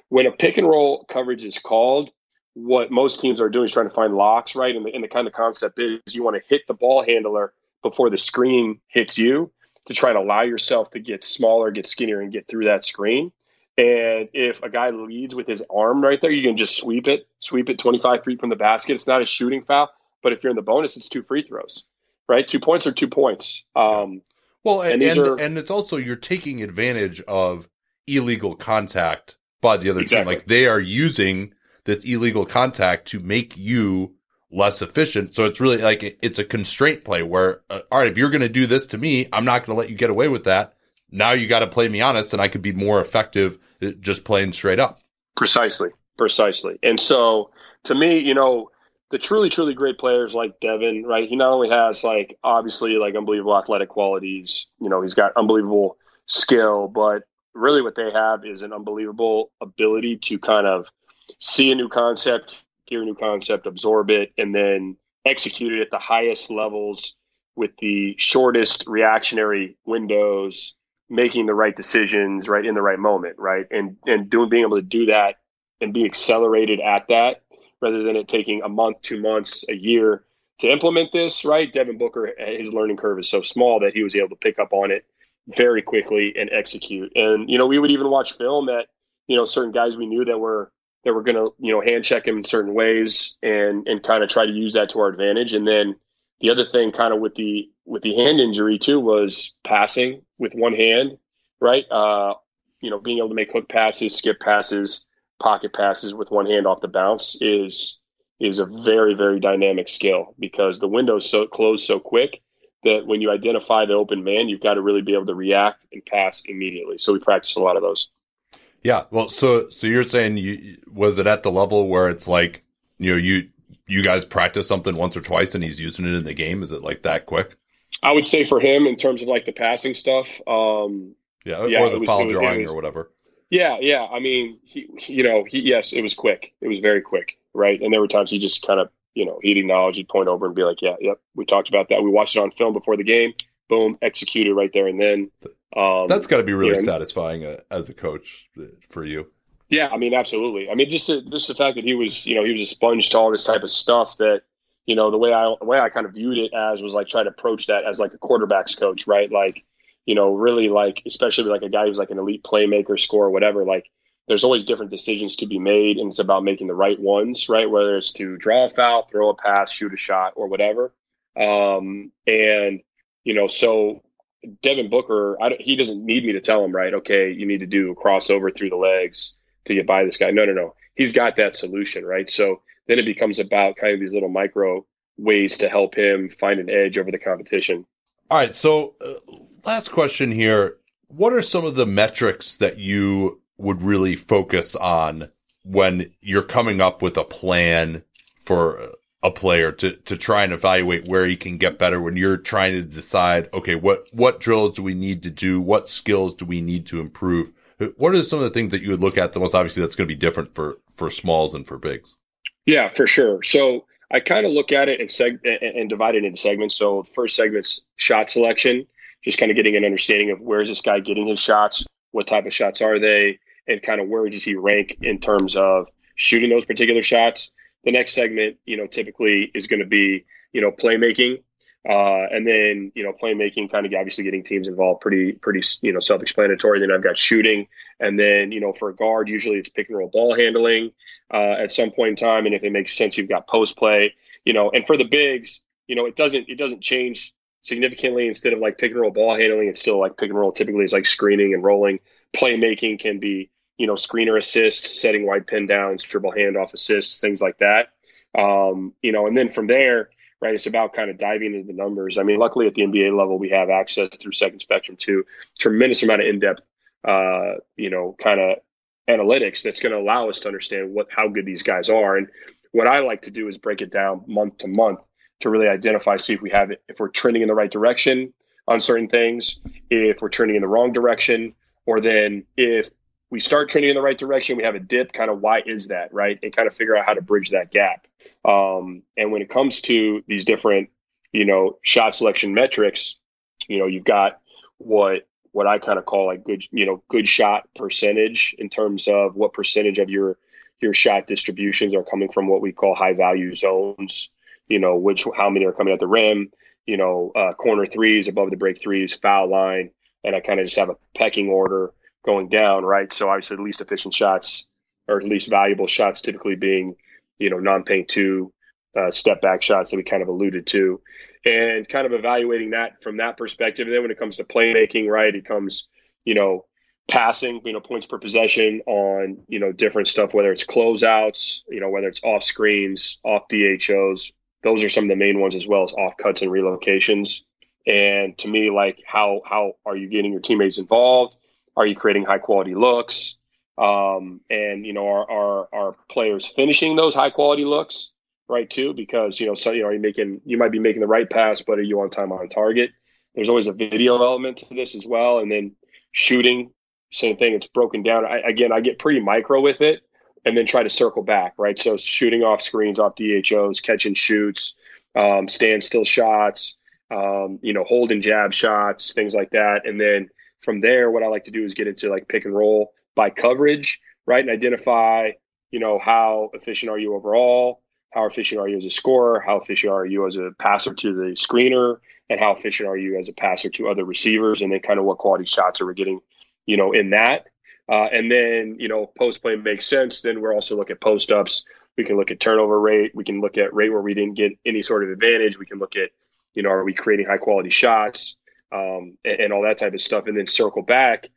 when a pick and roll coverage is called what most teams are doing is trying to find locks right and the, and the kind of concept is you want to hit the ball handler before the screen hits you to try to allow yourself to get smaller get skinnier and get through that screen and if a guy leads with his arm right there, you can just sweep it, sweep it 25 feet from the basket. It's not a shooting foul, but if you're in the bonus, it's two free throws, right? Two points are two points. Um,
well, and and, and, are, and, it's also you're taking advantage of illegal contact by the other exactly. team. Like they are using this illegal contact to make you less efficient. So it's really like it's a constraint play where, uh, all right, if you're going to do this to me, I'm not going to let you get away with that. Now you got to play me honest, and I could be more effective just playing straight up.
Precisely, precisely. And so to me, you know, the truly, truly great players like Devin, right? He not only has like obviously like unbelievable athletic qualities, you know, he's got unbelievable skill, but really what they have is an unbelievable ability to kind of see a new concept, hear a new concept, absorb it, and then execute it at the highest levels with the shortest reactionary windows making the right decisions right in the right moment right? And and doing being able to do that and be accelerated at that rather than it taking a month two months a year to implement this right? Devin booker eh, his learning curve is so small that he was able to pick up on it very quickly and execute. And you know we would even watch film at you know certain guys we knew that were that we're going to you know hand check him in certain ways and and kind of try to use that to our advantage and then the other thing kind of with the with the hand injury too was passing with one hand, right? Uh, you know, being able to make hook passes, skip passes, pocket passes with one hand off the bounce is is a very very dynamic skill because the window's so closed so quick that when you identify the open man, you've got to really be able to react and pass immediately. So we practice a lot of those.
Yeah, well, so so you're saying you was it at the level where it's like you know you you guys practice something once or twice and he's using it in the game? Is it like that quick?
I would say for him in terms of like the passing stuff. Um,
yeah, yeah, or the was, foul was, drawing was, or whatever.
Yeah, yeah. I mean, he, you know, he, yes, it was quick. It was very quick, right? And there were times he just kind of, you know, he'd acknowledge, he'd point over and be like, "Yeah, yep, we talked about that. We watched it on film before the game. Boom, executed right there and then."
Um, That's got to be really you know, satisfying uh, as a coach uh, for you.
Yeah, I mean, absolutely. I mean, just the, just the fact that he was, you know, he was a sponge to all this type of stuff that, you know, the way I the way I kind of viewed it as was like try to approach that as like a quarterbacks coach, right? Like, you know, really like especially like a guy who's like an elite playmaker, score, whatever. Like, there's always different decisions to be made, and it's about making the right ones, right? Whether it's to draw a foul, throw a pass, shoot a shot, or whatever. Um, and you know, so Devin Booker, I, he doesn't need me to tell him, right? Okay, you need to do a crossover through the legs to get by this guy. No, no, no. He's got that solution, right? So then it becomes about kind of these little micro ways to help him find an edge over the competition.
All right. So, uh, last question here. What are some of the metrics that you would really focus on when you're coming up with a plan for a player to, to try and evaluate where he can get better when you're trying to decide, okay, what, what drills do we need to do? What skills do we need to improve? What are some of the things that you would look at the most? Obviously, that's going to be different for, for smalls and for bigs.
Yeah, for sure. So I kind of look at it and, seg- and divide it into segments. So the first segment's shot selection, just kind of getting an understanding of where is this guy getting his shots, what type of shots are they, and kind of where does he rank in terms of shooting those particular shots. The next segment, you know, typically is going to be, you know, playmaking. Uh, and then, you know, playmaking kind of obviously getting teams involved pretty, pretty, you know, self explanatory. Then I've got shooting. And then, you know, for a guard, usually it's pick and roll ball handling uh, at some point in time. And if it makes sense, you've got post play, you know, and for the bigs, you know, it doesn't, it doesn't change significantly instead of like pick and roll ball handling. It's still like pick and roll typically is like screening and rolling. Playmaking can be, you know, screener assists, setting wide pin downs, dribble handoff assists, things like that. Um, you know, and then from there, right, it's about kind of diving into the numbers. I mean, luckily at the NBA level, we have access through Second Spectrum to tremendous amount of in-depth, uh, you know, kind of analytics that's going to allow us to understand what how good these guys are. And what I like to do is break it down month to month to really identify, see if we have it, if we're trending in the right direction on certain things, if we're trending in the wrong direction, or then if we start trending in the right direction, we have a dip. Kind of why is that, right? And kind of figure out how to bridge that gap. Um, and when it comes to these different, you know, shot selection metrics, you know, you've got what what I kind of call like good, you know, good shot percentage in terms of what percentage of your your shot distributions are coming from what we call high value zones. You know, which how many are coming at the rim. You know, uh, corner threes, above the break threes, foul line, and I kind of just have a pecking order going down, right? So obviously the least efficient shots or least valuable shots typically being, you know, non-paint two, uh, step back shots that we kind of alluded to, and kind of evaluating that from that perspective. And then when it comes to playmaking, right, it comes, you know, passing, you know, points per possession on, you know, different stuff, whether it's closeouts, you know, whether it's off screens, off DHOs. Those are some of the main ones as well as off cuts and relocations. And to me, like how how are you getting your teammates involved? Are you creating high quality looks? Um, and you know, are, are are players finishing those high quality looks, right? Too, because you know, so you know, are you making you might be making the right pass, but are you on time on target? There's always a video element to this as well, and then shooting, same thing. It's broken down. I, again, I get pretty micro with it, and then try to circle back, right? So shooting off screens, off DHOs, catching shoots, um, standstill shots, um, you know, holding jab shots, things like that, and then from there, what I like to do is get into like pick and roll by coverage, right? And identify, you know, how efficient are you overall? How efficient are you as a scorer? How efficient are you as a passer to the screener? And how efficient are you as a passer to other receivers? And then kind of what quality shots are we getting, you know, in that? Uh, and then, you know, post play makes sense. Then we're also look at post ups. We can look at turnover rate. We can look at rate where we didn't get any sort of advantage. We can look at, you know, are we creating high quality shots? Um, and, and all that type of stuff, and then circle back.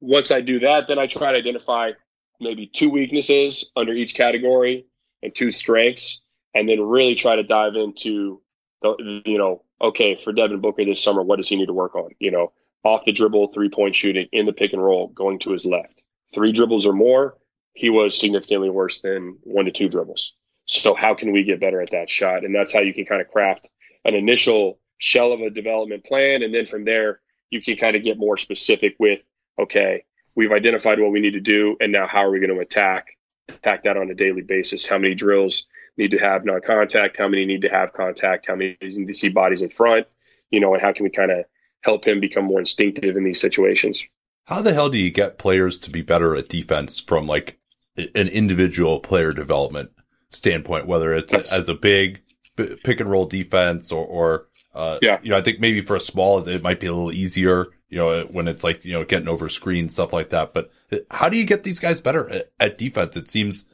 Once I do that, then I try to identify maybe two weaknesses under each category and two strengths, and then really try to dive into the, you know, okay, for Devin Booker this summer, what does he need to work on? You know, off the dribble, three point shooting, in the pick and roll, going to his left. Three dribbles or more, he was significantly worse than one to two dribbles. So, how can we get better at that shot? And that's how you can kind of craft an initial shell of a development plan. And then from there, you can kind of get more specific with, okay, we've identified what we need to do. And now how are we going to attack, attack that on a daily basis? How many drills need to have non-contact? How many need to have contact? How many need to see bodies in front? You know, and how can we kind of help him become more instinctive in these situations?
How the hell do you get players to be better at defense from like an individual player development standpoint, whether it's That's, as a big pick and roll defense or, or uh, yeah. You know, I think maybe for a small, it might be a little easier, you know, when it's like, you know, getting over screen, stuff like that. But how do you get these guys better at, at defense? It seems,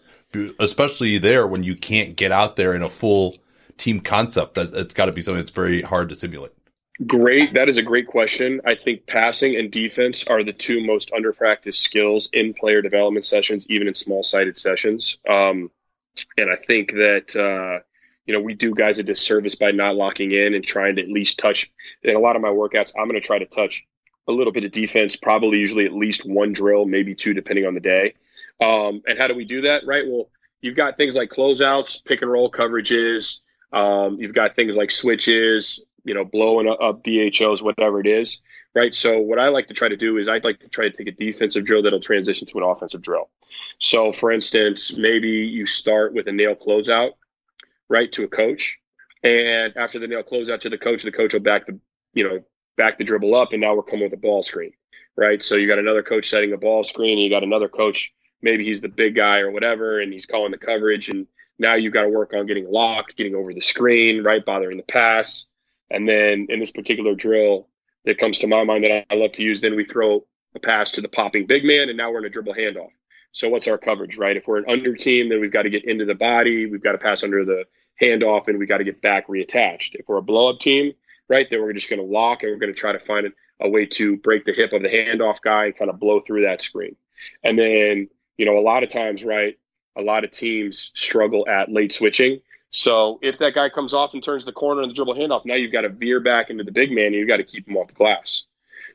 especially there when you can't get out there in a full team concept, that it's got to be something that's very hard to simulate.
Great. That is a great question. I think passing and defense are the two most under practiced skills in player development sessions, even in small sided sessions. Um, and I think that uh, you know we do guys a disservice by not locking in and trying to at least touch. In a lot of my workouts, I'm going to try to touch a little bit of defense, probably usually at least one drill, maybe two, depending on the day. Um, and how do we do that? Right. Well, you've got things like closeouts, pick and roll coverages. Um, you've got things like switches, you know, blowing up DHOs, whatever it is, right? So what I like to try to do is I'd like to try to take a defensive drill that'll transition to an offensive drill. So for instance, maybe you start with a nail closeout, right, to a coach, and after the nail closeout to the coach, the coach will back the, you know, back the dribble up, and now we're coming with a ball screen, right? So you got another coach setting a ball screen, and you got another coach, maybe he's the big guy or whatever, and he's calling the coverage, and now you've got to work on getting locked, getting over the screen, right, bothering the pass, and then in this particular drill that comes to my mind that I love to use, then we throw a pass to the popping big man, and now we're in a dribble handoff. So what's our coverage, right? If we're an under team, then we've got to get into the body, we've got to pass under the handoff, and we've got to get back reattached. If we're a blow up team, right, then we're just going to lock and we're going to try to find a way to break the hip of the handoff guy and kind of blow through that screen. And then, you know, a lot of times, right, a lot of teams struggle at late switching. So if that guy comes off and turns the corner in the dribble handoff, now you've got to veer back into the big man and you've got to keep him off the glass.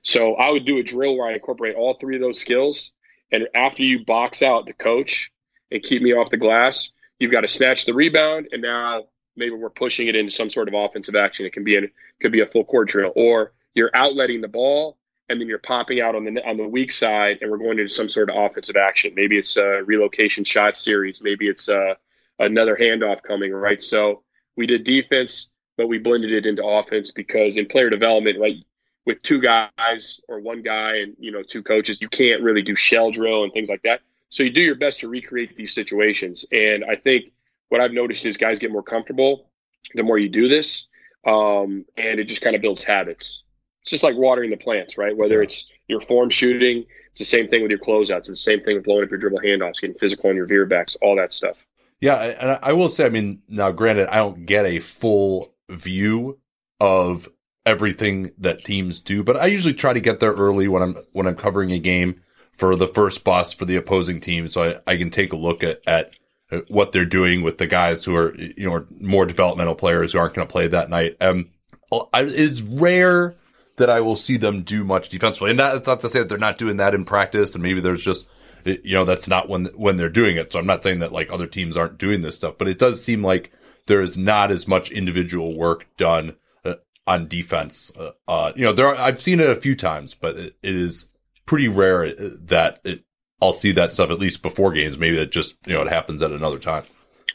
So I would do a drill where I incorporate all three of those skills. And after you box out the coach and keep me off the glass, you've got to snatch the rebound. And now maybe we're pushing it into some sort of offensive action. It can be a, could be a full court drill, or you're outletting the ball and then you're popping out on the on the weak side, and we're going into some sort of offensive action. Maybe it's a relocation shot series. Maybe it's a another handoff coming, right? So we did defense, but we blended it into offense because in player development, right, with two guys or one guy and you know two coaches, you can't really do shell drill and things like that. So you do your best to recreate these situations. And I think what I've noticed is guys get more comfortable the more you do this, um, and it just kind of builds habits. It's just like watering the plants, right? Whether it's your form shooting, it's the same thing with your closeouts. It's the same thing with blowing up your dribble handoffs, getting physical on your veer backs, all that stuff.
Yeah, and I will say, I mean, now granted, I don't get a full view of everything that teams do, but I usually try to get there early when I'm when I'm covering a game for the first bus for the opposing team, so I, I can take a look at, at what they're doing with the guys who are you know more developmental players who aren't going to play that night. Um, it's rare that I will see them do much defensively, and that's not to say that they're not doing that in practice, and maybe there's just you know, that's not when, when they're doing it. So I'm not saying that like other teams aren't doing this stuff, but it does seem like there is not as much individual work done on defense. Uh, uh, you know, there are, I've seen it a few times, but it, it is pretty rare uh, that it, I'll see that stuff at least before games. Maybe it just, you know, it happens at another time.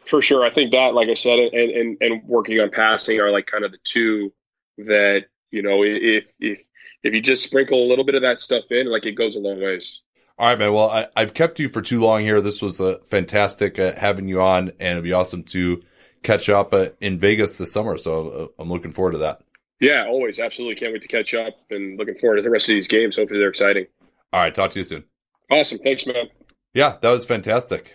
For sure. I think that, like I said, and, and, and working on passing are like kind of the two that, you know, if, if, if you just sprinkle a little bit of that stuff in, like it goes a long ways.
All right, man. Well, I, have kept you for too long here. This was uh, fantastic uh, having you on, and it'd be awesome to catch up uh, in Vegas this summer. So uh, I'm looking forward to that.
Yeah, always. Absolutely. Can't wait to catch up and looking forward to the rest of these games. Hopefully they're exciting.
All right. Talk to you soon.
Awesome. Thanks, man.
Yeah, that was fantastic.